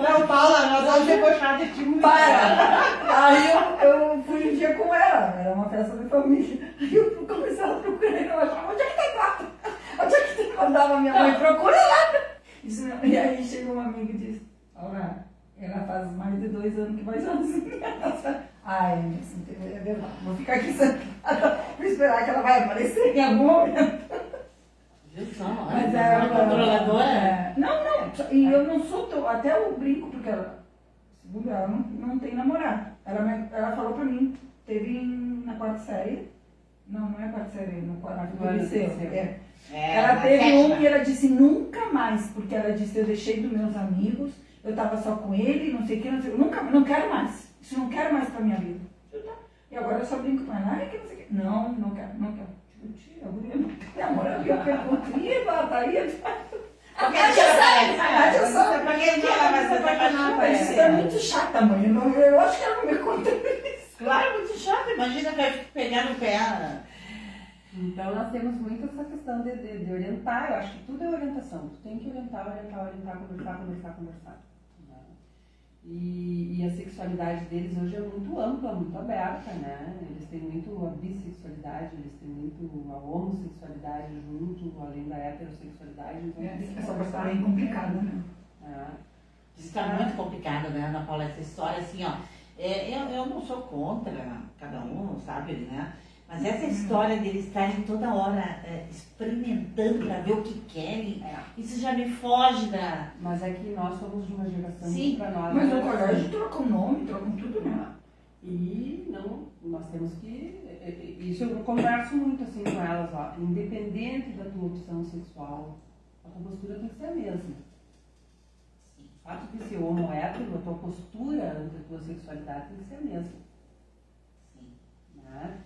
não, Paula, nós vamos debochar de ti muito. Para! Aí eu, eu fui um dia com ela, era uma festa de família. Aí [LAUGHS] eu comecei a procurar e eu achava, onde é que tá quarto? É? Mandava minha mãe, procura lá! E aí chegou uma amiga e disse, olha, ela faz mais de dois anos que vai sozinha. [LAUGHS] Ai, é verdade. Vou ficar aqui sentada, vou esperar que ela vai aparecer em algum momento. Mas Olha, é uma controladora. é, Não, não. E eu não sou tão. Até eu brinco, porque ela, segundo ela, não, não tem namorado. Ela, me- ela falou pra mim, teve na quarta série. Não, não é quarta série, no quarto No liceu. do liceu. é. É, ela teve sétima. um e ela disse nunca mais, porque ela disse, eu deixei dos meus amigos, eu tava só com ele, não sei o que, não sei o que. Nunca, não quero mais. Isso não quero mais pra minha vida. Eu, tá. E agora eu só brinco com ela, ai, que não sei o que. Não, não quero, não quero. Tia, a guria não namorado. E eu pergunto, e ela tá aí? Porque ela já sabe. Ah, já sabe. Pra que dia ela vai se apaixonar por Isso é muito chata, mãe. Eu, não- eu acho que ela não me conta isso. Claro, muito chato. Imagina que vai pegar no pé. Então nós temos muito essa questão de, de, de orientar, eu acho que tudo é orientação. Tu tem que orientar, orientar, orientar, conversar, conversar, conversar. né? E, e a sexualidade deles hoje é muito ampla, muito aberta, né? Eles têm muito a bissexualidade, eles têm muito a homossexualidade junto, além da heterossexualidade. Então, tem que Essa conversar. tá bem complicada, né? É. Isso tá muito complicado, né, Ana Paula? Essa história, assim, ó. É, eu, eu não sou contra cada um, sabe, né? Mas essa história deles estarem toda hora é, experimentando para ver o que querem, É. isso já me foge da. Mas é que nós somos de uma geração Sim, que para nós. Mas é o assim. colégio troca o nome, troca tudo, né? E não, nós temos que. Isso eu converso muito assim com elas, ó, independente da tua opção sexual, a tua postura tem que ser a mesma. O fato de ser homo hétero, a tua postura ante a tua sexualidade tem que ser a mesma. Sim. Né?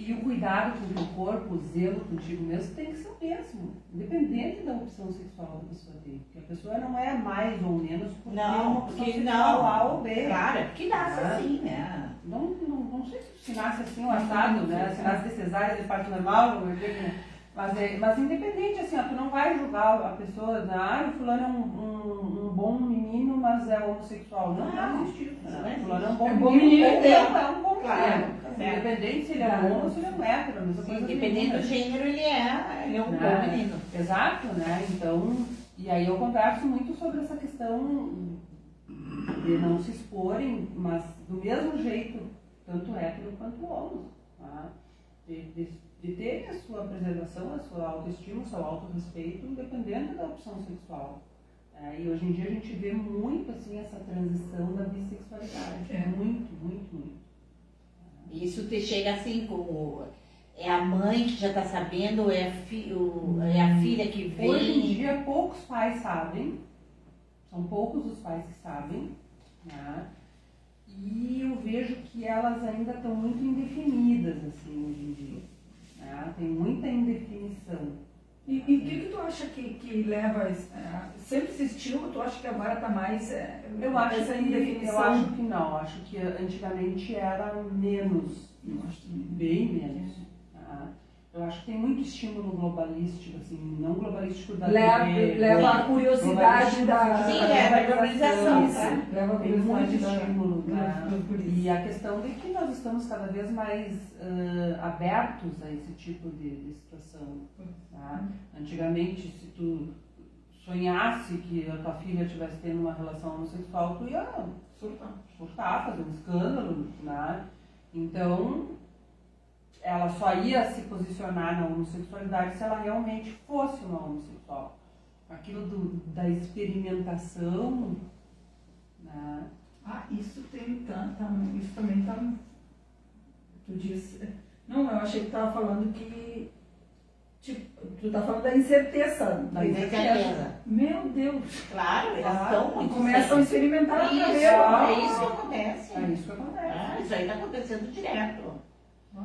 E o cuidado com o teu corpo, o zelo contigo mesmo tem que ser o mesmo, independente da opção sexual que a pessoa tem. Porque a pessoa não é mais ou menos porque Não, é uma opção porque sexual não. A ou B. Claro, é porque nasce Ah. assim, né? Não, não, não sei se nasce assim ou assado, né? Se nasce de cesárea, de parto normal, eu digo, né? Mas, é, mas independente, assim, ó, tu não vai julgar a pessoa, né? ah, o fulano é um, um, um bom menino, mas é homossexual. Não, não, Não, existe isso. Né? Fulano é um bom É bom menino, menino, é, é. é um bom Claro, menino. certo. Independente se ele é Claro. homo ou se ele é um hétero, mesma coisa independente do gênero, ele é, ele é um Né? bom menino. Exato, né? Então, e aí eu converso muito sobre essa questão de não se exporem, mas do mesmo jeito, tanto hétero quanto homo. Tá? De, de, de ter a sua preservação, a sua autoestima, o seu autorrespeito, independente da opção sexual. É, e hoje em dia a gente vê muito assim essa transição da bissexualidade. É. Muito, muito, muito. Isso te chega assim como é a mãe que já está sabendo, ou é a, fi, o- é a filha que vem. Hoje em dia, poucos pais sabem, são poucos os pais que sabem, né? e eu vejo que elas ainda estão muito indefinidas, assim, hoje em dia. Né? Tem muita indefinição. E o que, que tu acha que, que leva. É, sempre existiu, tu acha que agora está mais. é, Eu acho, essa que, indefinição? eu acho que não, acho que antigamente era menos, Eu acho que- bem menos. tá? Eu acho que tem muito estímulo globalístico, assim, não globalístico da Leva, TV, leva a curiosidade da. Sim, da é, da globalização, tá? Leva a Tem muito curiosidade da- estímulo, né? guris. E a questão de que nós estamos cada vez mais ãh, abertos a esse tipo de, de situação. tá? Antigamente, se tu sonhasse que a tua filha estivesse tendo uma relação homossexual, tu ia Surtar. surtar, fazer um escândalo. Né? Então, ela só ia se posicionar na homossexualidade se ela realmente fosse uma homossexual. Aquilo do, da experimentação. Né? Ah, isso tem tá, tá, isso também tá. Tu disse. Não, eu achei que tu tava falando que. Tipo, tu tá falando da incerteza. Da incerteza. certeza. Meu Deus! Claro, elas estão E muito começam a experimentar Isso, é isso que acontece. É isso que acontece. Ah, isso aí está acontecendo direto.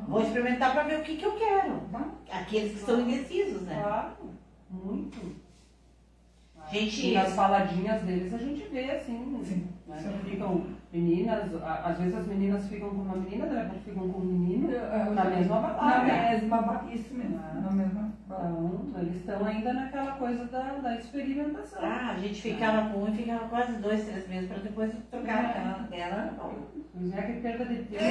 Vou experimentar para ver o que, que eu quero. Tá? Aqueles que são indecisos, né? Claro, muito. Gente, E nas faladinhas deles a gente vê assim, Sim. né, ficam meninas, às vezes as meninas ficam com uma menina, daqui a pouco ficam com um menino. Na mesma Na balada. mesma ba- Isso mesmo. Ah. Na mesma balada. Então, eles estão ainda naquela coisa da, da experimentação. Ah, a gente ficava com um e ficava quase dois, três meses para depois trocar aquela dela. Pois é, que perda de [LAUGHS] tempo.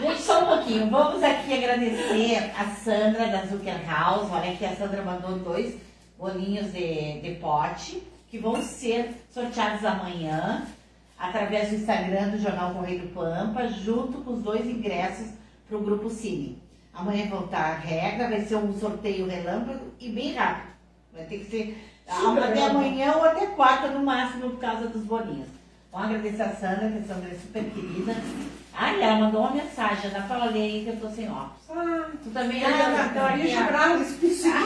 Gente, só um pouquinho. Vamos aqui agradecer a Sandra da Zucker House. Olha aqui, a Sandra mandou dois bolinhos de, de pote que vão ser sorteados amanhã através do Instagram do Jornal Correio do Pampa, junto com os dois ingressos para o Grupo Cine. Amanhã voltar a regra, vai ser um sorteio relâmpago e bem rápido. Vai ter que ser Super até amanhã ou até quarta no máximo por causa dos bolinhos. Vamos agradecer a Sandra, que a Sandra é super querida. Ah, ela mandou uma mensagem, Ana fala ali aí que eu tô sem óculos. Ah, Tu também, ah, então aqui, bicho bravo, específico.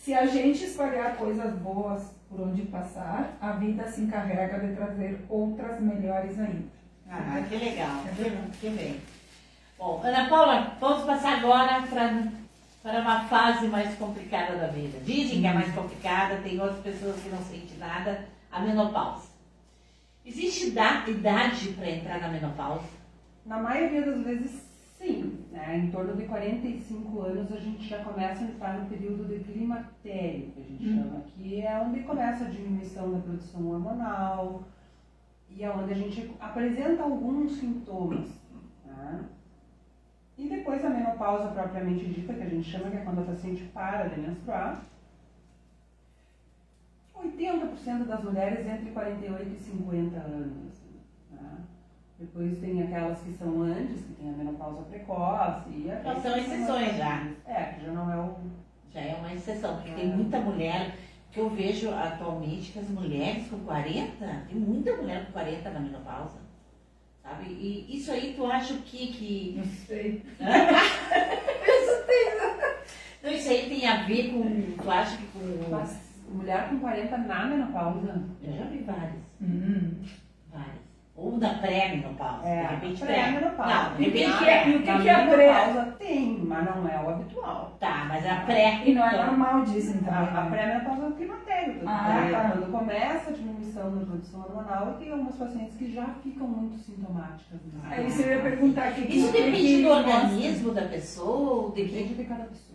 Se a gente espalhar coisas boas por onde passar, a vida se encarrega de trazer outras melhores ainda. Ah, que legal, que, que bem. Bom, Ana Paula, vamos passar agora para para uma fase mais complicada da vida. Dizem que é mais complicada, tem outras pessoas que não sentem nada, a menopausa. Existe da- idade para entrar na menopausa? Na maioria das vezes, sim. Né? Em torno de 45 anos, a gente já começa a entrar no período de climatério, que a gente Hum. chama, que é onde começa a diminuição da produção hormonal e é onde a gente apresenta alguns sintomas. Tá? E depois a menopausa propriamente dita, que a gente chama, que é quando a paciente para de menstruar. 80% das mulheres entre 48 e 50 anos. tá? Depois tem aquelas que são antes, que tem a menopausa precoce. E aquelas São exceções já. É, que já não é o. Já é uma exceção, porque tem muita mulher que eu vejo atualmente que as mulheres com 40, tem muita mulher com 40 na menopausa. Sabe? E isso aí tu acha o que [LAUGHS] que. [LAUGHS] Não sei. Não, isso aí tem a ver com. Tu acha que com. Mas mulher com 40 na menopausa. Eu já vi várias. Hum. Várias. Ou da pré-menopausa. É, de repente pré-menopausa. Não, de repente que é- e o que que é a pré? menopausa tem, mas não é o habitual. Tá, mas a pré. E não é então, normal disso, então. A, a pré-menopausa é o climatério. Ah, tá. Quando começa a diminuição da produção hormonal, tem algumas pacientes que já ficam muito sintomáticas. né? É isso eu ia perguntar aqui. Isso depende do organismo da pessoa, Depende de cada pessoa.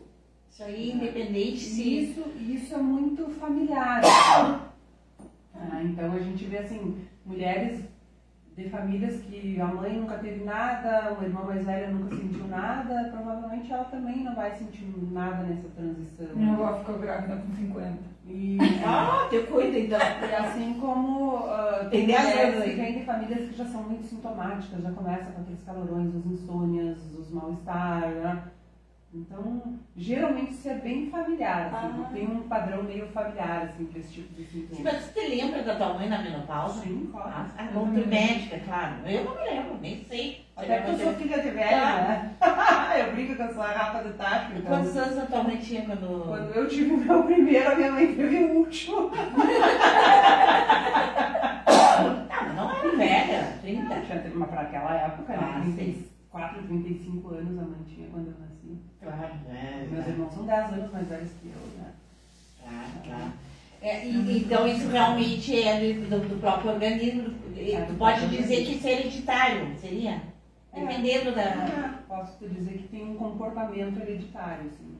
Isso aí, independente se. Isso, isso é muito familiar. assim. [COUGHS] Ah, então a gente vê assim, mulheres de famílias que a mãe nunca teve nada, o irmão mais velho nunca sentiu nada, provavelmente ela também não vai sentir nada nessa transição. Minha avó ficou grávida com 50. E, Ah, te cuida então. e assim como ah, Tem mulheres que vêm de famílias que já são muito sintomáticas, já começa com aqueles calorões, as insônias, os mal-estar, né? Então, geralmente isso é bem familiar, assim, ah. tem um padrão meio familiar, assim, para esse tipo de sintoma. Sim, mas você lembra da tua mãe na menopausa? Sim, claro. Ah, ah médica, é claro. Eu não me lembro, nem sei. Até porque eu sou filha de velha, né? [LAUGHS] eu brinco com a sua rapa do Tacho. Então... Quantos anos a tua mãe tinha quando... Quando eu tive o meu primeiro, a minha mãe teve o último. [LAUGHS] Tá, não, não era velha, 30. Já uma para aquela época, né? Ah, 36. 34, 35 anos a mãe tinha quando eu nasci. Claro, é. Meus irmãos são 10 anos mais velhos que eu, né? Claro, claro. É, e- então isso realmente é do, do próprio organismo. É Tu pode dizer que isso é hereditário, seria? É. Dependendo da. Ah, posso te dizer que tem um comportamento hereditário, assim.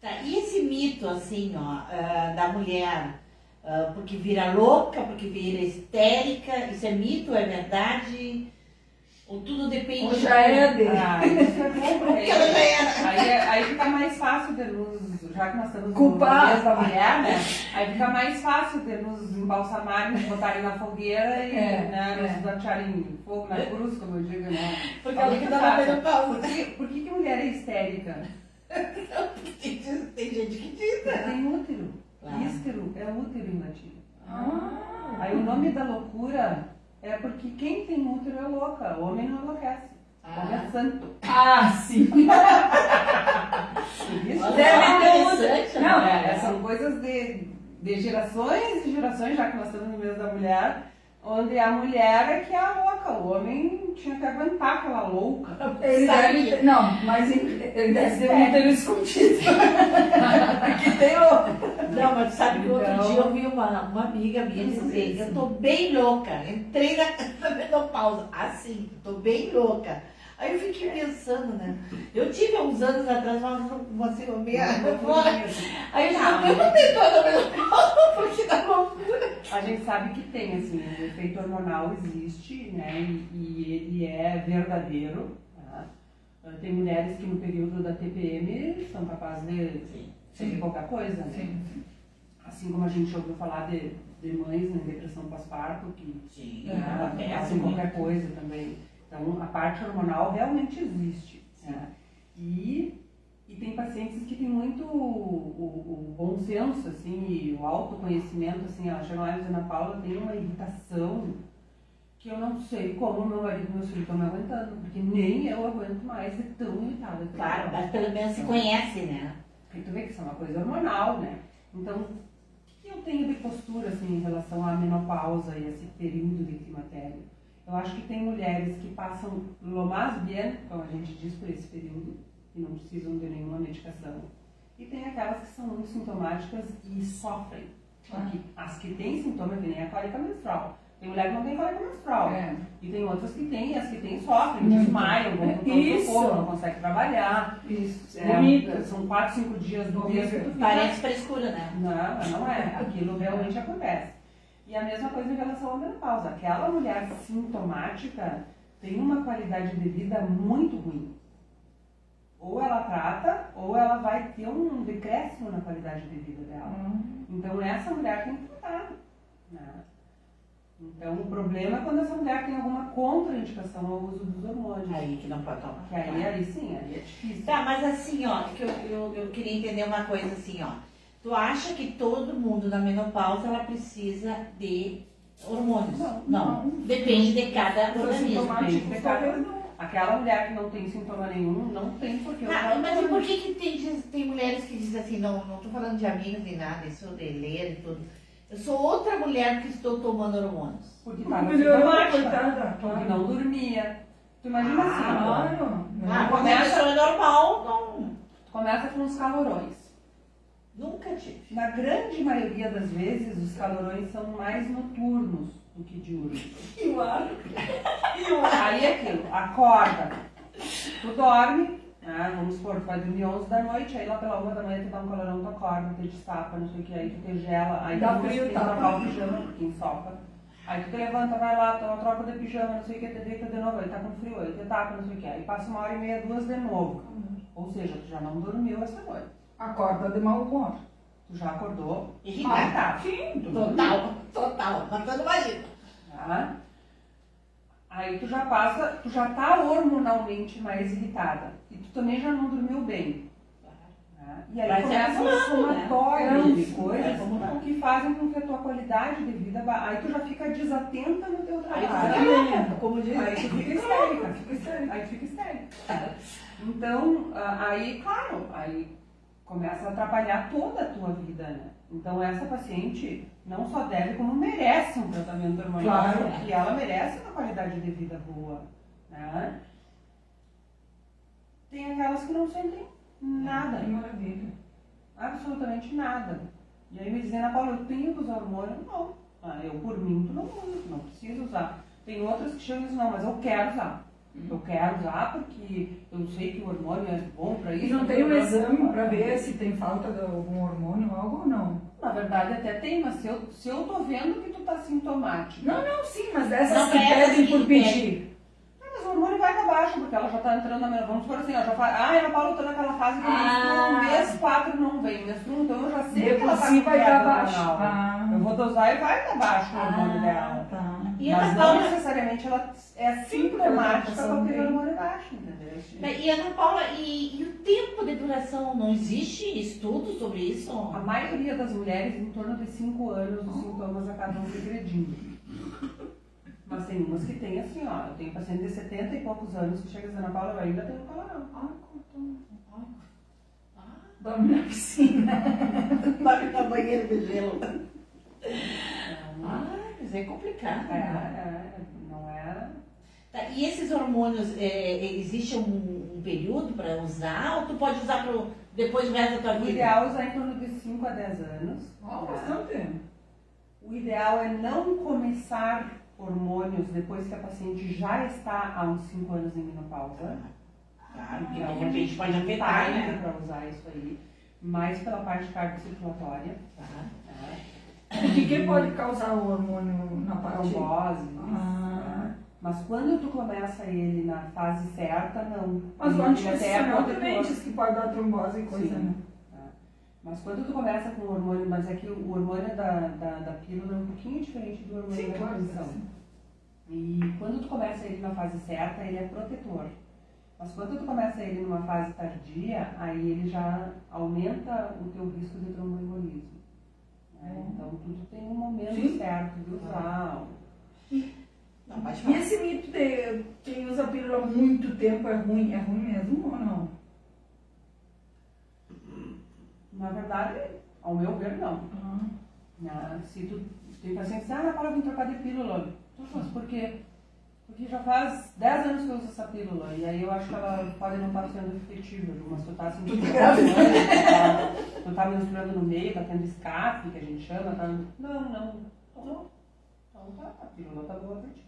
Tá, e esse mito, assim, ó, ah, da mulher, ah, porque vira louca, porque vira histérica, isso é mito, é verdade? Ou tudo depende Ou já é dele. Ah, [LAUGHS] isso é bom pra Porque ela já ele. era. Aí, é- aí fica mais fácil de nos, já que nós estamos Culpar. no mês da mulher, né? Aí fica mais fácil de nos embalsamarem, nos botarem na fogueira e É, né, é. nos acharem fogo na cruz, como eu digo, né? Porque ela que tava dando pausa. Por que, por que, que mulher é histérica? Tem, tem gente que diz, né? Tem útero. Claro. Ístero é útero em latim. Ah. Aí o nome da loucura é porque quem tem útero é louca, o homem não enlouquece. O homem é santo. Ah, sim. [LAUGHS] Isso Olha ter interessante, Não, né? É, são coisas de, de gerações e gerações, já que nós estamos no mês da mulher, onde a mulher é que é a louca, o homem tinha que aguentar aquela louca. Ele Sabe deve ter, não, mas ele ele deve ter um útero escondido. [LAUGHS] Aqui tem outro. Não, mas sabe que outro Então- dia eu vi uma, uma amiga minha dizer, eu tô bem louca, entrei na, [LAUGHS] na menopausa, assim, tô bem louca. Aí eu fiquei pensando, né? Eu tive há uns anos atrás uma, uma, meia. Aí eu eu não tenho menopausa porque dá loucura. A gente sabe que tem, assim, o efeito hormonal existe, né, e, ele é verdadeiro. tá? Tem mulheres que no período da TPM são capazes de Sim, fazer qualquer coisa, né? Assim como a gente ouviu falar de, de mães em depressão pós-parto, que sim, É, fazem pesa qualquer coisa também. Então, a parte hormonal realmente existe. né? E, e tem pacientes que têm muito o, o- o bom senso, assim, e o autoconhecimento, assim, ela chega lá e diz, Ana Paula, tem uma irritação que eu não sei como meu marido e meus filhos estão me aguentando, porque nem eu aguento mais de tão irritada. Claro, tô." mas pelo menos se conhece, né? Porque tu vê que isso é uma coisa hormonal, né? Então, o que eu tenho de postura, assim, em relação à menopausa e esse período de climatério? Eu acho que tem mulheres que passam lo mais bien, como a gente diz, por esse período, e não precisam de nenhuma medicação. E tem aquelas que são muito sintomáticas e sofrem. Porque as que têm sintoma, que nem a cólica menstrual. Tem mulher que não tem cólica menstrual. É. E tem outras que têm, e as que têm sofrem, desmaiam, vão com todo o Isso. corpo, não conseguem trabalhar. Isso. É, são quatro, cinco dias do mês. Parece frescura, né? Não, não é. Aquilo realmente acontece. E a mesma coisa em relação à menopausa. Aquela mulher sintomática tem uma qualidade de vida muito ruim. Ou ela trata, ou ela vai ter um decréscimo na qualidade de vida dela. Hum. Então essa mulher tem que tratar. Né? Então o problema é quando essa mulher tem alguma contraindicação ao uso dos hormônios. Aí que não pode tomar. Que aí, aí sim, aí é difícil. Tá, mas assim, ó, que eu, eu, eu queria entender uma coisa assim, ó. Tu acha que todo mundo na menopausa ela precisa de hormônios? Não, não. Depende de cada organismo. Aquela mulher que não tem sintoma nenhum, não tem porque Ah, mas e por que, que tem, tem mulheres que dizem assim, não, não tô falando de amigas nem nada, isso de ler e tudo. Eu sou outra mulher que estou tomando hormônios. Porque tava melhorou, coitada. Porque não dormia. Tu imagina assim, ó, Claro. Ah, começa- é normal, não. tu começa com os calorões. Nunca tive. Na grande maioria das vezes, os calorões são mais noturnos do que diurnos. [LAUGHS] [LAUGHS] E o ar? Aí é aquilo, acorda, tu dorme, né, vamos supor, tu vai dormir 11 da noite, aí lá pela 1 da manhã tu dá um calorão, tu acorda, tu destapa, não sei o que, aí tu te gela, aí Dá tu frio, tem que tá? trocar o pijama, porque ensopa. Aí tu te levanta, vai lá, toma troca de pijama, não sei o que, te deita de novo, aí tá com frio, aí te tapa, não sei o que, aí passa uma hora e meia, duas de novo. Ou seja, tu já não dormiu essa noite. Acorda de mau humor. Tu já acordou Irritada. Sim, Total, total. Matando marido. Tá? Aí tu já passa, tu já tá hormonalmente mais irritada. E tu também já não dormiu bem. Tá? E aí Vai se começa um acumulando, né? somatório É, de coisas acumulando. que fazem com que a tua qualidade de vida vá. Aí tu já fica desatenta no teu Aí trabalho. louca, como diz. Aí tu fica histérica. Fica histérica. Aí tu fica histérica. [LAUGHS] Então, aí, claro, aí começa a atrapalhar toda a tua vida, né? Então, essa paciente não só deve, como merece um tratamento hormonal. Claro. E ela merece uma qualidade de vida boa, né? Tem aquelas que não sentem nada, Que maravilha. absolutamente nada. E aí me dizem, Ana Paula, eu tenho que usar hormônio? Não. Ah, eu, por mim, tu não usa, não precisa usar. Tem outras que chegam e dizem, não, mas eu quero usar. Eu quero usar porque eu sei que o hormônio é bom para isso. E não tem um exame pra ver se tem falta de algum hormônio ou algo ou não? Na verdade até tem, mas se eu, se eu tô vendo que tu tá sintomática. Não, não, sim, mas dessas Não, que pedem por pedir. Ah, mas o hormônio vai pra baixo, porque ela já tá entrando na menopausa. Vamos supor assim, ela já fala, ah, Ana Paula, tô naquela fase que Ah. ah. mês 4 não vem, mês 1, então eu já sei que ela Depois tá sim vai pra baixo. Ah. Eu vou dosar e vai pra baixo o hormônio dela. tá. E a mas Ana não Paula, necessariamente ela é sintomática com aquele hormônio baixo, entendeu? e Ana Paula, e, e o tempo de duração? Não existe estudo sobre isso? A maioria das mulheres, em torno de 5 anos, os sintomas acabam regredindo. Mas tem umas que tem assim, ó. Eu tenho paciente de 70 e poucos anos que chega dizendo, Ana Paula, eu ainda tenho calorão. Ah, contou. Ah, Dorme na piscina. [LAUGHS] Vai pra banheiro de gelo. Ah, mas é complicado. é, né? é, não é. Tá, E esses hormônios, é, existe um, um período para usar ou tu pode usar pro, depois do resto da tua O vida? ideal é usar em torno de 5 a 10 anos. Ó, bastante. O ideal é não começar hormônios depois que a paciente já está há uns 5 anos em menopausa. Claro, porque Então, de repente pode Tá afetar, né? para usar isso aí, mais pela parte cardiocirculatória. Tá. O que, que pode causar o hormônio na parte? trombose. Ah. né? Mas quando tu começa ele na fase certa, não. Mas o anticoncepcional também diz que pode dar trombose e coisa, Sim. né? Mas quando tu começa com o hormônio, mas é que o hormônio da, da, da pílula é um pouquinho diferente do hormônio Sim, da claro. reposição. E quando tu começa ele na fase certa, ele é protetor. Mas quando tu começa ele numa fase tardia, aí ele já aumenta o teu risco de tromboembolismo. Né? Hum. Então tudo tem um momento Sim. certo de usar. Não, pode E esse mito de quem usa pílula há muito tempo é ruim, é ruim mesmo ou não? Na verdade, ao meu ver, não. Né? Se tu tem pacientes, ah, para vir trocar de pílula. Tu faz por quê? Porque já faz 10 anos que eu uso essa pílula. E aí eu acho que ela pode não estar sendo efetiva, mas tu tá sentindo. Tu tá grávida. tá- Tu tá menstruando no meio, tá tendo escape, que a gente chama, tá. Não, não. Então não. Então tá, a pílula tá boa pra ti.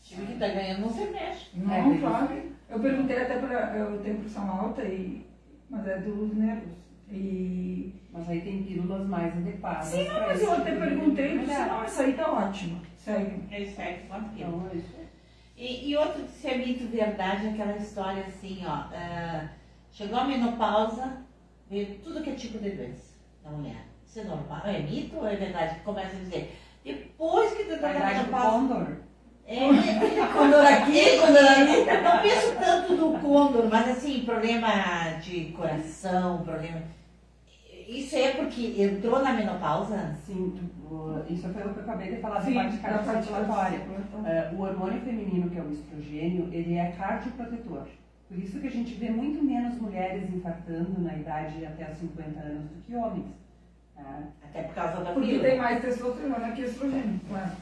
Time que tá ganhando não se mexe. Não, É, claro. Eu perguntei até para. Eu tenho pressão alta, e, mas é dos nervos. E. Mas aí tem pílulas mais adequadas. Sim, não, pra mas eu até perguntei e disse: mulher. não, essa aí tá ótima. Segue. É certo, quanto que é? Então é isso. E, e outro que se é mito verdade, aquela história assim, ó. ah, chegou a menopausa, veio tudo que é tipo de doença da mulher. Isso é normal? É mito ou é verdade? Começa a dizer. Depois que tu tá na menopausa. Condor. É, [LAUGHS] Condor aqui, condor ali. Não penso tanto no Condor, mas assim, problema de coração, problema. Isso é porque entrou na menopausa? Sim, isso foi o que eu acabei de falar, Sim, da parte cardiocirculatória. cardiocirculatória. É, o hormônio feminino, que é o estrogênio, ele é cardioprotetor. Por isso que a gente vê muito menos mulheres infartando na idade até os 50 anos do que homens. tá? Até por causa da Porque pílula. tem mais testosterona que estrogênio, claro.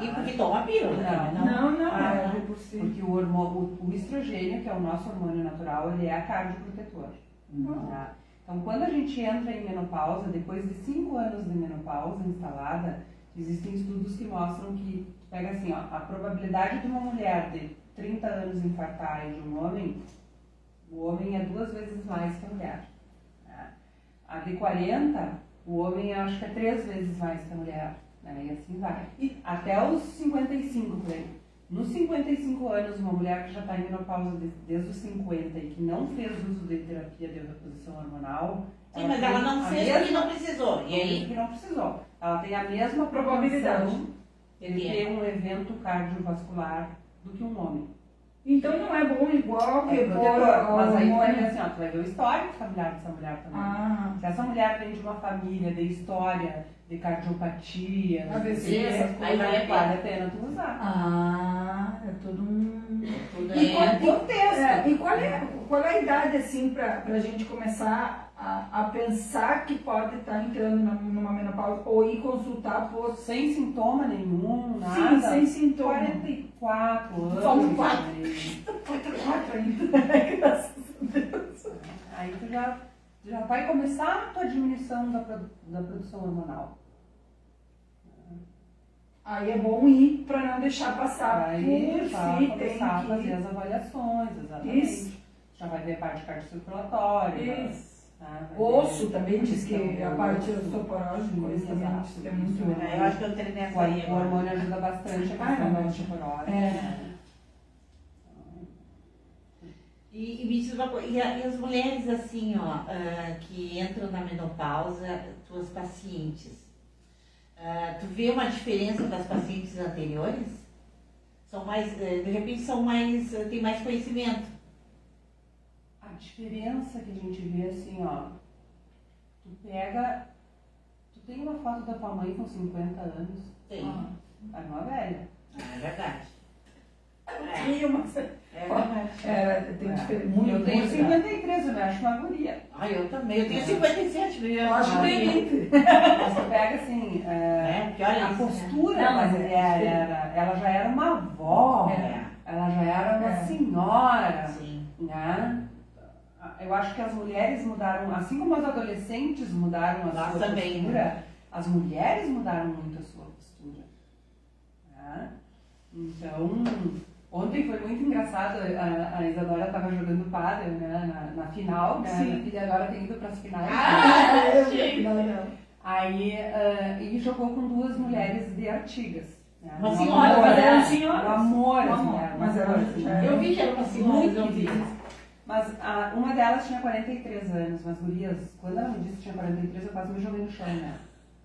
E porque toma pílula Não, também, Não, não, Ah, é. Porque o, hormônio, o, o estrogênio, que é o nosso hormônio natural, ele é cardioprotetor. Uhum. tá? Então, quando a gente entra em menopausa, depois de 5 anos de menopausa instalada, existem estudos que mostram que, pega assim, ó, a probabilidade de uma mulher de 30 anos infartar e de um homem, o homem é duas vezes mais que a mulher. tá? A de 40, o homem acho que é três vezes mais que a mulher. Né? E assim vai. E até os 55 por aí. Nos 55 anos, uma mulher que já está em menopausa de- desde os 50 e que não fez uso de terapia de reposição hormonal. Sim, mas ela não fez mesma- porque não precisou. E aí? que não precisou. Ela tem a mesma Probabilidade. de Ele é. ter um evento cardiovascular do que um homem. Então não é bom igual que É protetor, mas aí tu vai ver assim, ó, tu vai ver o histórico familiar dessa mulher também. Ah, Se essa mulher vem de uma família de história, de cardiopatia, AVC, essas aí coisas, vale a pena. tu usar. ah, é todo um. Tudo E qual, é. contexto. é, e qual é, qual é a idade, assim, pra, pra gente começar a, a pensar que pode estar entrando na- numa menopausa ou ir consultar por. Sem sintoma nenhum, nada. Sim, sem sintoma. 44 anos. Vamos quatro. aí- [LAUGHS] Quatro ainda. [LAUGHS] Graças a Deus. Aí tu já, já vai começar a tua diminuição da, da produção hormonal. Aí é bom ir pra não deixar passar Aí por já si, tem começar a fazer que. as avaliações, exatamente. Isso. Já vai ver a parte cardiocirculatória. Isso. tá? Vai Osso ver também diz que questão a parte que é muito. É, eu acho que eu entrei nessa O aí o agora. hormônio ajuda bastante a Ah, questão da osteoporose. É. né? E, e me diz uma coisa, e, a- e as mulheres assim, ó, ah, que entram na menopausa, tuas pacientes, ah, tu vê uma diferença das pacientes anteriores? São mais, eh, de repente são mais, eh, tem mais conhecimento. A diferença que a gente vê assim, ó, tu pega, tu tem uma foto da tua mãe com 50 anos, Tem. é uma velha. É verdade. É, uma- é verdade. É, tem É. diferença. Muito eu tenho muito. 53, eu me acho uma guria. Ah, eu também. Eu tenho É. 57, viu? Eu acho que. Mas tu pega assim, é, É, a isso, né? postura da mas é mulher diferente. era, ela já era uma avó, É, ela já era uma É. senhora, sim. né? Eu acho que as mulheres mudaram, assim como as adolescentes mudaram a sua também, postura, né? as mulheres mudaram muito a sua postura. né? Então, ontem foi muito engraçado, a, a Isadora estava jogando pádel né, na, na final, né? Sim. Filha agora tem ido para as finais. Ah, [LAUGHS] eu não, não. Aí, ah, e jogou com duas mulheres de Artigas. né? Uma Um senhora, mas eram né? senhoras. Um amor, as amor, mulheres, mas eram- assim. Eu vi que era uma senhora, Muito eu vi. Mas ah, uma delas tinha 43 anos, mas gurias, quando ela me disse que tinha 43, eu quase me joguei no chão, né?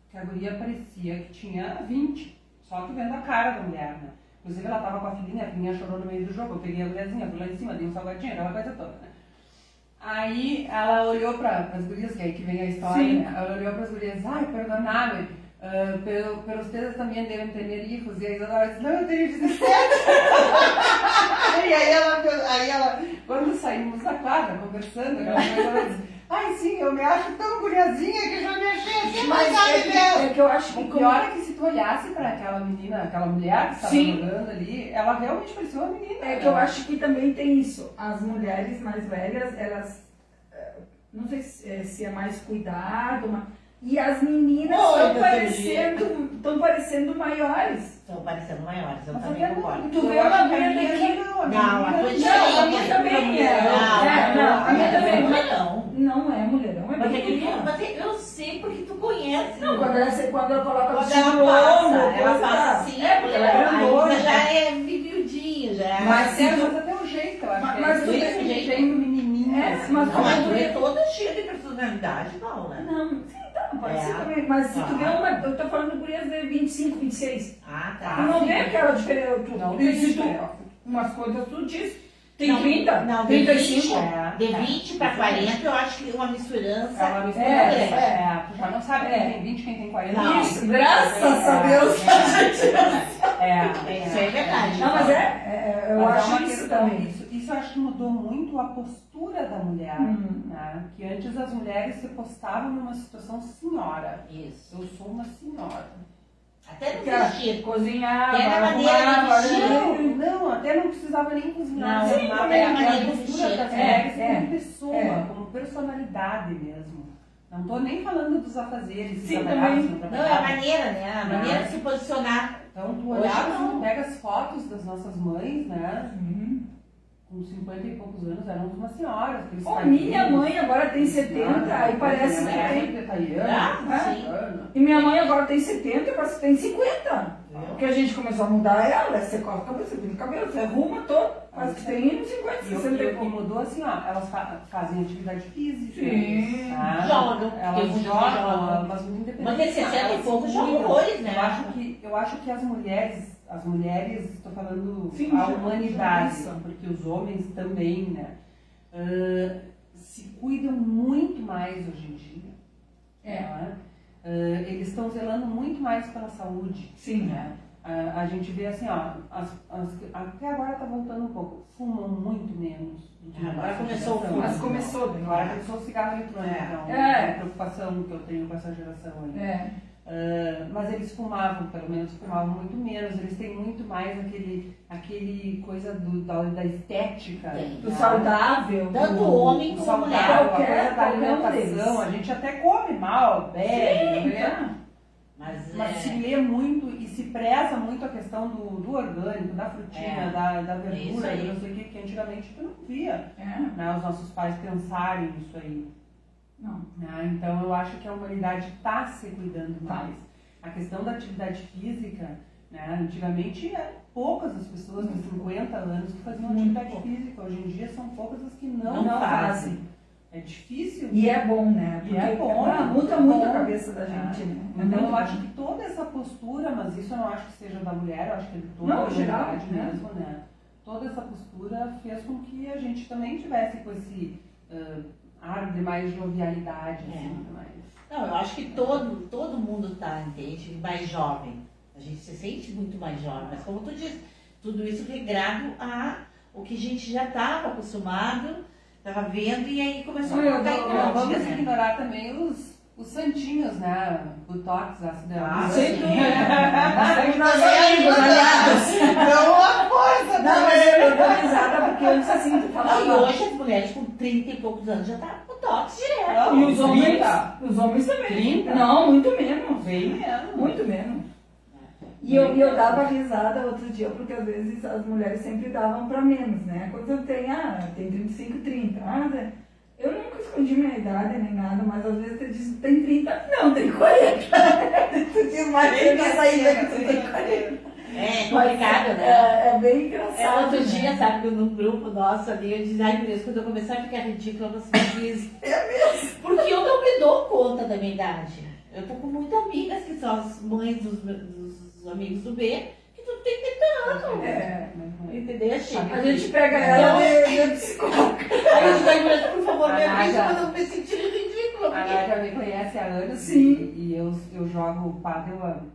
Porque a guria parecia que tinha 20, só que vendo a cara da mulher, né? Inclusive ela tava com a filhinha, a filhinha chorou no meio do jogo, eu peguei a guriazinha, fui lá em cima, dei um salgadinho, aquela coisa toda, né? Aí ela olhou para as gurias, que é aí que vem a história, Sim. né? Ela olhou para as gurias, ai, perdoname, uh, pero, pero ustedes também devem ter hijos. E a Isadora disse, não, eu tenho 17. [LAUGHS] e aí ela, aí ela, quando saímos da quadra, conversando, ela, ela disse, ai sim, eu me acho tão guriazinha que já me achei assim, Mas mas é que, é que eu acho que o como- pior é que se tu olhasse para aquela menina, aquela mulher que estava jogando ali, ela realmente parecia uma menina. É que eu acho que também tem isso. As mulheres mais velhas, elas. eh, Não sei se é, se é mais cuidado, mas- e as meninas estão parecendo, estão parecendo maiores. Estão parecendo maiores, eu Mas também eu concordo. Tu vê uma acho que a venda minha aqui. não, a Não, a tua não. A minha também é. Não, É, não, a minha também. Não, não. Não é mulherão, é Mas é bem que tu, pequena. mas é- eu sei porque tu conhece. Não, quando ela, quando ela coloca o Quando ela passa, ela passa tá. assim, É, porque ela é grandona. já é miudinho, já é. Mas É, tu- mas até o jeito, eu acho Mas- que mas é tu tem- jeito menininho. É, assim. mas Não, mas tu tu é toda cheia de personalidade, não, né? Não, sim, tá, pode É. ser também. Mas se tu Ah. vê uma. Eu tô falando de gurias de 25, 26. Ah, Tu tá. não sim. vê aquela diferença. Tu, Não tu- tu- diferença. Umas coisas tu diz. Tem Não, 30? Não, de 35? 20, É, de é. 20 para 40, eu acho que uma misturança. É uma mistura É, é. É, tu já não sabe quem É. tem 20, quem tem 40. Não. Isso, graças a Deus. [LAUGHS] É, É, isso é verdade. Não, mas é, é, eu Mas é acho uma isso também. Isso, isso eu acho que mudou muito a postura da mulher. Hum. Né? Que antes as mulheres se postavam numa situação senhora. Isso. Eu sou uma senhora. Até ela vestir. cozinhava, Era a maneira de? Não, não, até não precisava nem cozinhar. Não, sim, nada. também É a a maneira de vestir. das É, mulheres é, como pessoa, é. como personalidade mesmo. Não tô nem falando dos afazeres. Sim, também. Não, é a maneira, né? A maneira de se posicionar. Então tu olhava, não. tu pega as fotos das nossas mães, né? Uhum. Com 50 e poucos anos, eram uma senhora. cabelos. minha mãe agora tem 70, aí parece que tem. é italiana, Ah, sim. italiana. E minha mãe agora tem 70 e parece que tem 50. Viu? Porque a gente começou a mudar ela, você corta o cabelo, você pinta o cabelo, você arruma todo. Parece que tem 50, E, o- 60 e, e pouco. mudou assim, ó, elas fa- fazem atividade física. Sim. tá? Jogam, Elas jogam, mas muito independente. Mas tem 60 e pouco jogam horrores, né? Eu acho que, eu acho que as mulheres, as mulheres, estou falando Sim, a já- humanidade, já porque os homens também, né? ah, se cuidam muito mais hoje em dia. É. né? Ah, eles estão zelando muito mais pela saúde. Sim. né? Ah, a gente vê assim, ó, as, as- até agora tá voltando um pouco, fumam muito menos na Agora começou o fumo. Mas começou bem. Agora começou o cigarro eletrônico, É. então, É. é uma preocupação que eu tenho com essa geração aí. É. Ah, mas eles fumavam, pelo menos fumavam muito menos, eles têm muito mais aquele, aquele coisa do, da, da estética. Tem. Do né? saudável. Tanto do- o homem O como a mulher. saudável, a Qualquer- coisa da alimentação, a gente até come mal, bebe, Sim, né? Mas, Mas é, se lê muito e se preza muito a questão do, do orgânico, da frutinha, É. da, da verdura, não sei o que, que antigamente tu não via É. né, os nossos pais pensarem nisso aí. Não. né? Então eu acho que a humanidade está se cuidando Tá. mais. A questão da atividade física, né, antigamente eram poucas as pessoas de 50 anos que faziam Muito atividade pouco. física. Hoje em dia são poucas as que não, Não fazem. fazem. É difícil. E é bom, né? E é bom, ah, é muda muito muito a bom. cabeça da gente, né? É Então muito eu acho bom. que toda essa postura, mas isso eu não acho que seja da mulher, eu acho que é de toda Não, a humanidade né? mesmo, né? Toda essa postura fez com que a gente também tivesse com esse ah, ar de mais jovialidade, É. assim, mais. Não, eu acho que todo, todo mundo tá, entende? Mais jovem. A gente se sente muito mais jovem. Mas como tu disse, tudo isso regrado a o que a gente já estava acostumado, estava vendo e aí começou Não, a colocar eu em não- Não prática, vamos né? ignorar também os, os santinhos, né? Botox, ácido Ah, sim. [LAUGHS] Bastante nós amigos, aliás. Então, [LAUGHS] uma força Não, mas eu, eu dou risada porque antes assim, tu Não, e falava. hoje as mulheres com 30 e poucos anos já tá com tox direto. Não, E os homens? 30. Os homens também. 30? Não, muito menos. Bem menos. Muito menos. E eu, e eu dava risada outro dia, porque às vezes as mulheres sempre davam pra menos, né? Quando eu tenho, ah, tem 35, 30. Ah, eu nunca escondi minha idade nem nada, mas às vezes [LAUGHS] tu diz, tem 30, não, tem 40. tu diz mais que essa ainda que tu tem 40. É complicado, né? É, é bem engraçado. É, outro né? dia, sabe, que num grupo nosso ali, eu disse, ai meu Deus, quando eu começar a ficar ridícula, você diz. [LAUGHS] É mesmo. Porque eu não me dou conta da minha idade. Eu tô com muitas amigas que são as mães dos, meus- dos amigos do B, que tudo tem 30 anos. É. Entendeu, Chico? A gente pega ela Então- [LAUGHS] e, e psicóloga. Aí eu digo, mas, por favor, me avise já. quando eu me sentir ridícula. A Porque... Nádia me conhece há anos Sim. e, e eu, eu jogo pádel há, mil,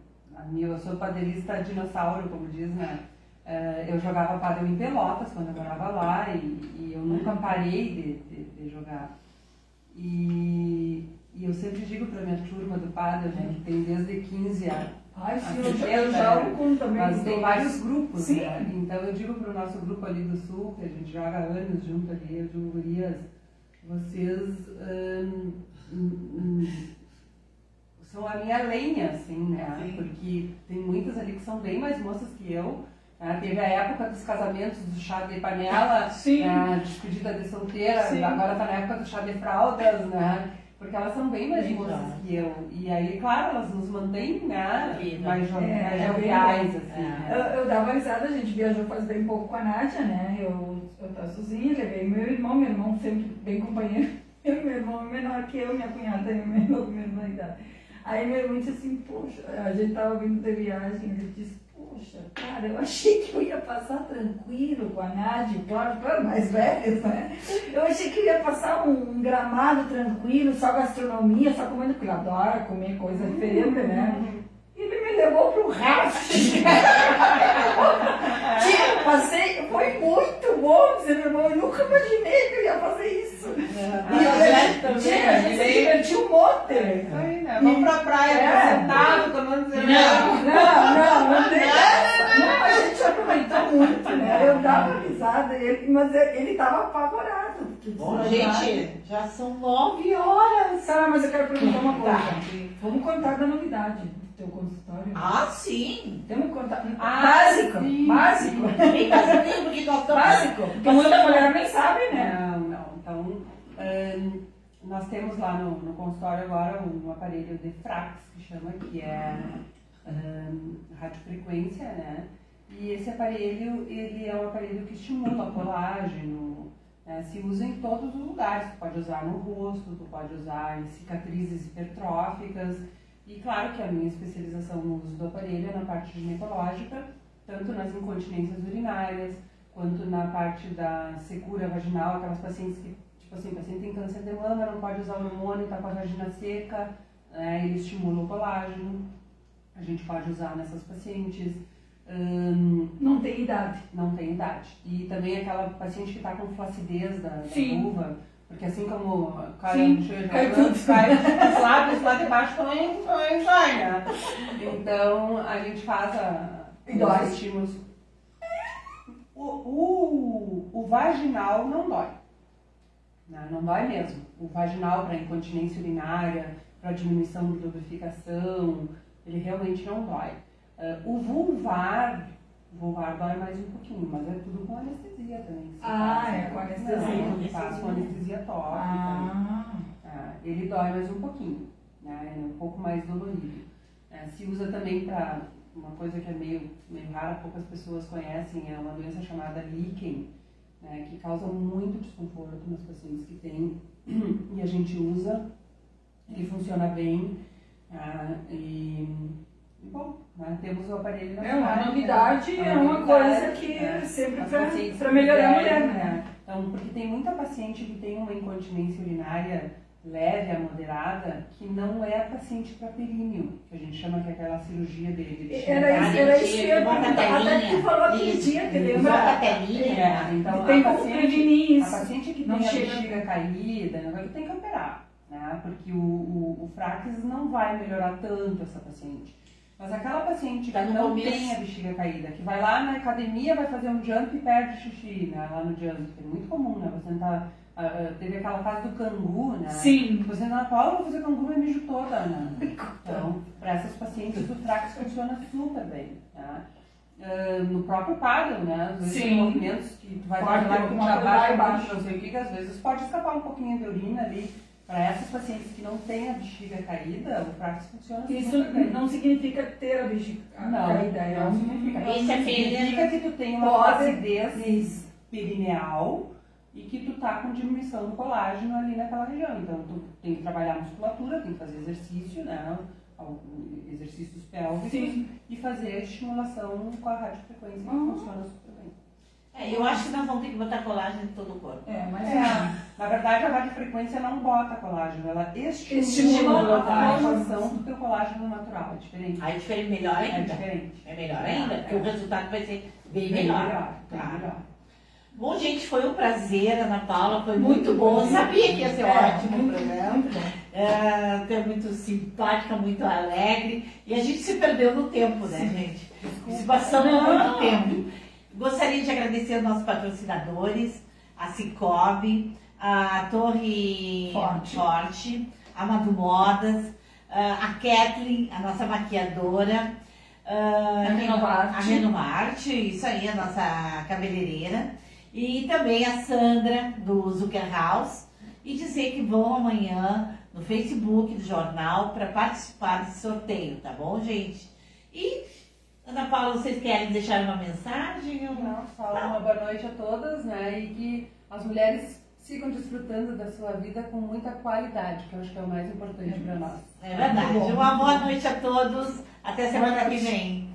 eu sou padelista dinossauro, como diz, né? Eh, eu jogava pádel em Pelotas quando eu morava lá e, e eu nunca parei de, de, de jogar. E, e eu sempre digo para minha turma do pádel, né, que tem desde 15 a Ai, sim, eu, já- 60, eu jogo com também. Mas tem vários grupos, Sim. né? Então eu digo pro nosso grupo ali do sul, que a gente joga anos junto ali, eu digo, gurias, vocês hum, hum, são a minha lenha, assim, né? Sim. Porque tem muitas ali que são bem mais moças que eu. né? Teve a época dos casamentos do chá de panela, [LAUGHS] Sim. né? despedida de solteira, Sim. agora tá na época do chá de fraldas, né? Porque elas são bem mais Bem moças jovens. que eu. E aí, claro, elas nos mantêm né? Vida. mais, jo É, mais é joviais, assim. É. né? Eu, eu dava risada, a gente viajou faz bem pouco com a Nádia, né? Eu, eu tava sozinha, levei meu irmão, meu irmão sempre bem companheiro. Eu, [LAUGHS] meu irmão é menor que eu, minha cunhada é menor, minha irmã idade. Aí meu irmão disse assim, poxa, a gente tava vindo de viagem, ele disse, Poxa, cara, eu achei que eu ia passar tranquilo com a Nádia, claro, claro, mais velhos, né? Eu achei que eu ia passar um, um gramado tranquilo, só gastronomia, só comendo, porque eu adoro comer coisa diferente, né? E ele me levou pro rafting. [LAUGHS] Tia, passei, foi muito bom, dizer, meu irmão, eu nunca imaginei que eu ia fazer isso. E, tia, se divertiu um monte. Aí, né? Vamos pra praia, É. sentado, tomando cerveja. Não. Não, não, não tem essa. Não, a gente aproveitou muito, né? Eu dava risada, ele, mas ele tava apavorado. Bom, gente, já são nove horas. Tá, mas eu quero perguntar uma coisa. Tá. Vamos contar da novidade do teu consultório. Ah, sim. Temos que contar. Ah, básico, sim. básico. Basiquinho, porque nós estamos... Básico. Porque muita mulher nem sabe, né? Não, não. Então, ahn, nós temos lá no, no consultório agora um aparelho de Frax, que chama, que é ahn, radiofrequência, né? E esse aparelho, ele é um aparelho que estimula colágeno, né? se usa em todos os lugares. Tu pode usar no rosto, tu pode usar em cicatrizes hipertróficas. E claro que a minha especialização no uso do aparelho é na parte ginecológica, tanto nas incontinências urinárias, quanto na parte da secura vaginal, aquelas pacientes que, tipo assim, o paciente tem câncer de mama, não pode usar o hormônio, está com a vagina seca, né, ele estimula o colágeno, a gente pode usar nessas pacientes. Hum, Não tem idade. não tem idade. E também aquela paciente que está com flacidez da, da porque assim como cai Sim, um cai tudo. cai os lábios lá de baixo também, também cai, né? Então a gente faz a, E dói. os estímulos. O, o, o vaginal não dói. Né? Não dói mesmo. O vaginal para incontinência urinária, para diminuição de lubrificação, ele realmente não dói. Ah, o vulvar, vulvar dói mais um pouquinho, mas é tudo com anestesia também. Ah, faz, é com anestesia. Não, faz com anestesia tópica. Ah. Ah, ele dói mais um pouquinho, né? É um pouco mais dolorido. É, se usa também para uma coisa que é meio, meio rara, poucas pessoas conhecem, é uma doença chamada líquen, né? que causa muito desconforto nas pacientes que têm [CLEARS THROAT] e a gente usa, ele funciona bem ah, e, e bom, né? temos o aparelho na É uma cidade, novidade, né? é uma novidade, coisa que né? sempre pra melhorar a mulher, né? Então, porque tem muita paciente que tem uma incontinência urinária leve a moderada, que não é a paciente para períneo, que a gente chama que é aquela cirurgia de, de Era isso, era isso Bota a perguntar. Até que telinha. falou aquele dia, que Bota lembra? a telinha. É, então Tem a paciente, a paciente que Não tem a bexiga caída, né, tem que operar, né? Porque o, o, o Frax não vai melhorar tanto essa paciente. Mas aquela paciente Tá que não começo. tem a bexiga caída, que vai lá na academia, vai fazer um jump e perde xixi, né? Lá no jump, é muito comum, né? Você tá, ah, teve aquela fase do cangu, né? Sim. Você na Paula, vou fazer cangu e mijo toda, né? [LAUGHS] Então, para essas pacientes, o Frax funciona super bem, tá? Ah, no próprio paddle, né? Às vezes Sim. tem movimentos que tu vai Pode fazer ter que uma abaixa embaixo. não sei o que, que às vezes pode escapar um pouquinho de urina ali. Para essas pacientes que não têm a bexiga caída, o Frax funciona Isso super bem. não significa ter a bexiga Não, caída, é não um- significa. Isso é Significa que tu tem uma flacidez perineal e que tu tá com diminuição do colágeno ali naquela região. Então, tu tem que trabalhar a musculatura, tem que fazer exercício, né? Exercícios pélvicos Sim. e fazer a estimulação com a radiofrequência, que Uhum. funciona super bem. É, eu acho que nós vamos ter que botar colagem em todo o corpo. É, mas É, na verdade, a radiofrequência não bota colágeno, ela estimula, Estimula a formação do teu colágeno natural, é diferente. Aí diferente, melhor É ainda. diferente. É melhor ainda, porque o resultado vai ser bem Bem melhor. melhor, bem Claro. melhor. Bom, gente, foi um prazer, Ana Paula, foi Muito muito, bom. bom. Sabia que ia ser É, ótimo o programa. É, é muito simpática, muito alegre. E a gente se perdeu no tempo, né, gente? Nós Passamos muito tempo. Gostaria de agradecer aos nossos patrocinadores, a Cicobi, a Torre Forte. Forte, a Madu Modas, a Kathleen, a nossa maquiadora, A Renovarte. a Renovarte, isso aí, a nossa cabeleireira, e também a Sandra, do Zucker House, e dizer que vão amanhã no Facebook do jornal para participar desse sorteio, tá bom, gente? E, Ana Paula, vocês querem deixar uma mensagem? ou não? Só uma boa noite a todas, né? E que as mulheres sigam desfrutando da sua vida com muita qualidade, que eu acho que é o mais importante para nós. É verdade. Bom. Uma boa noite a todos. Até semana que vem.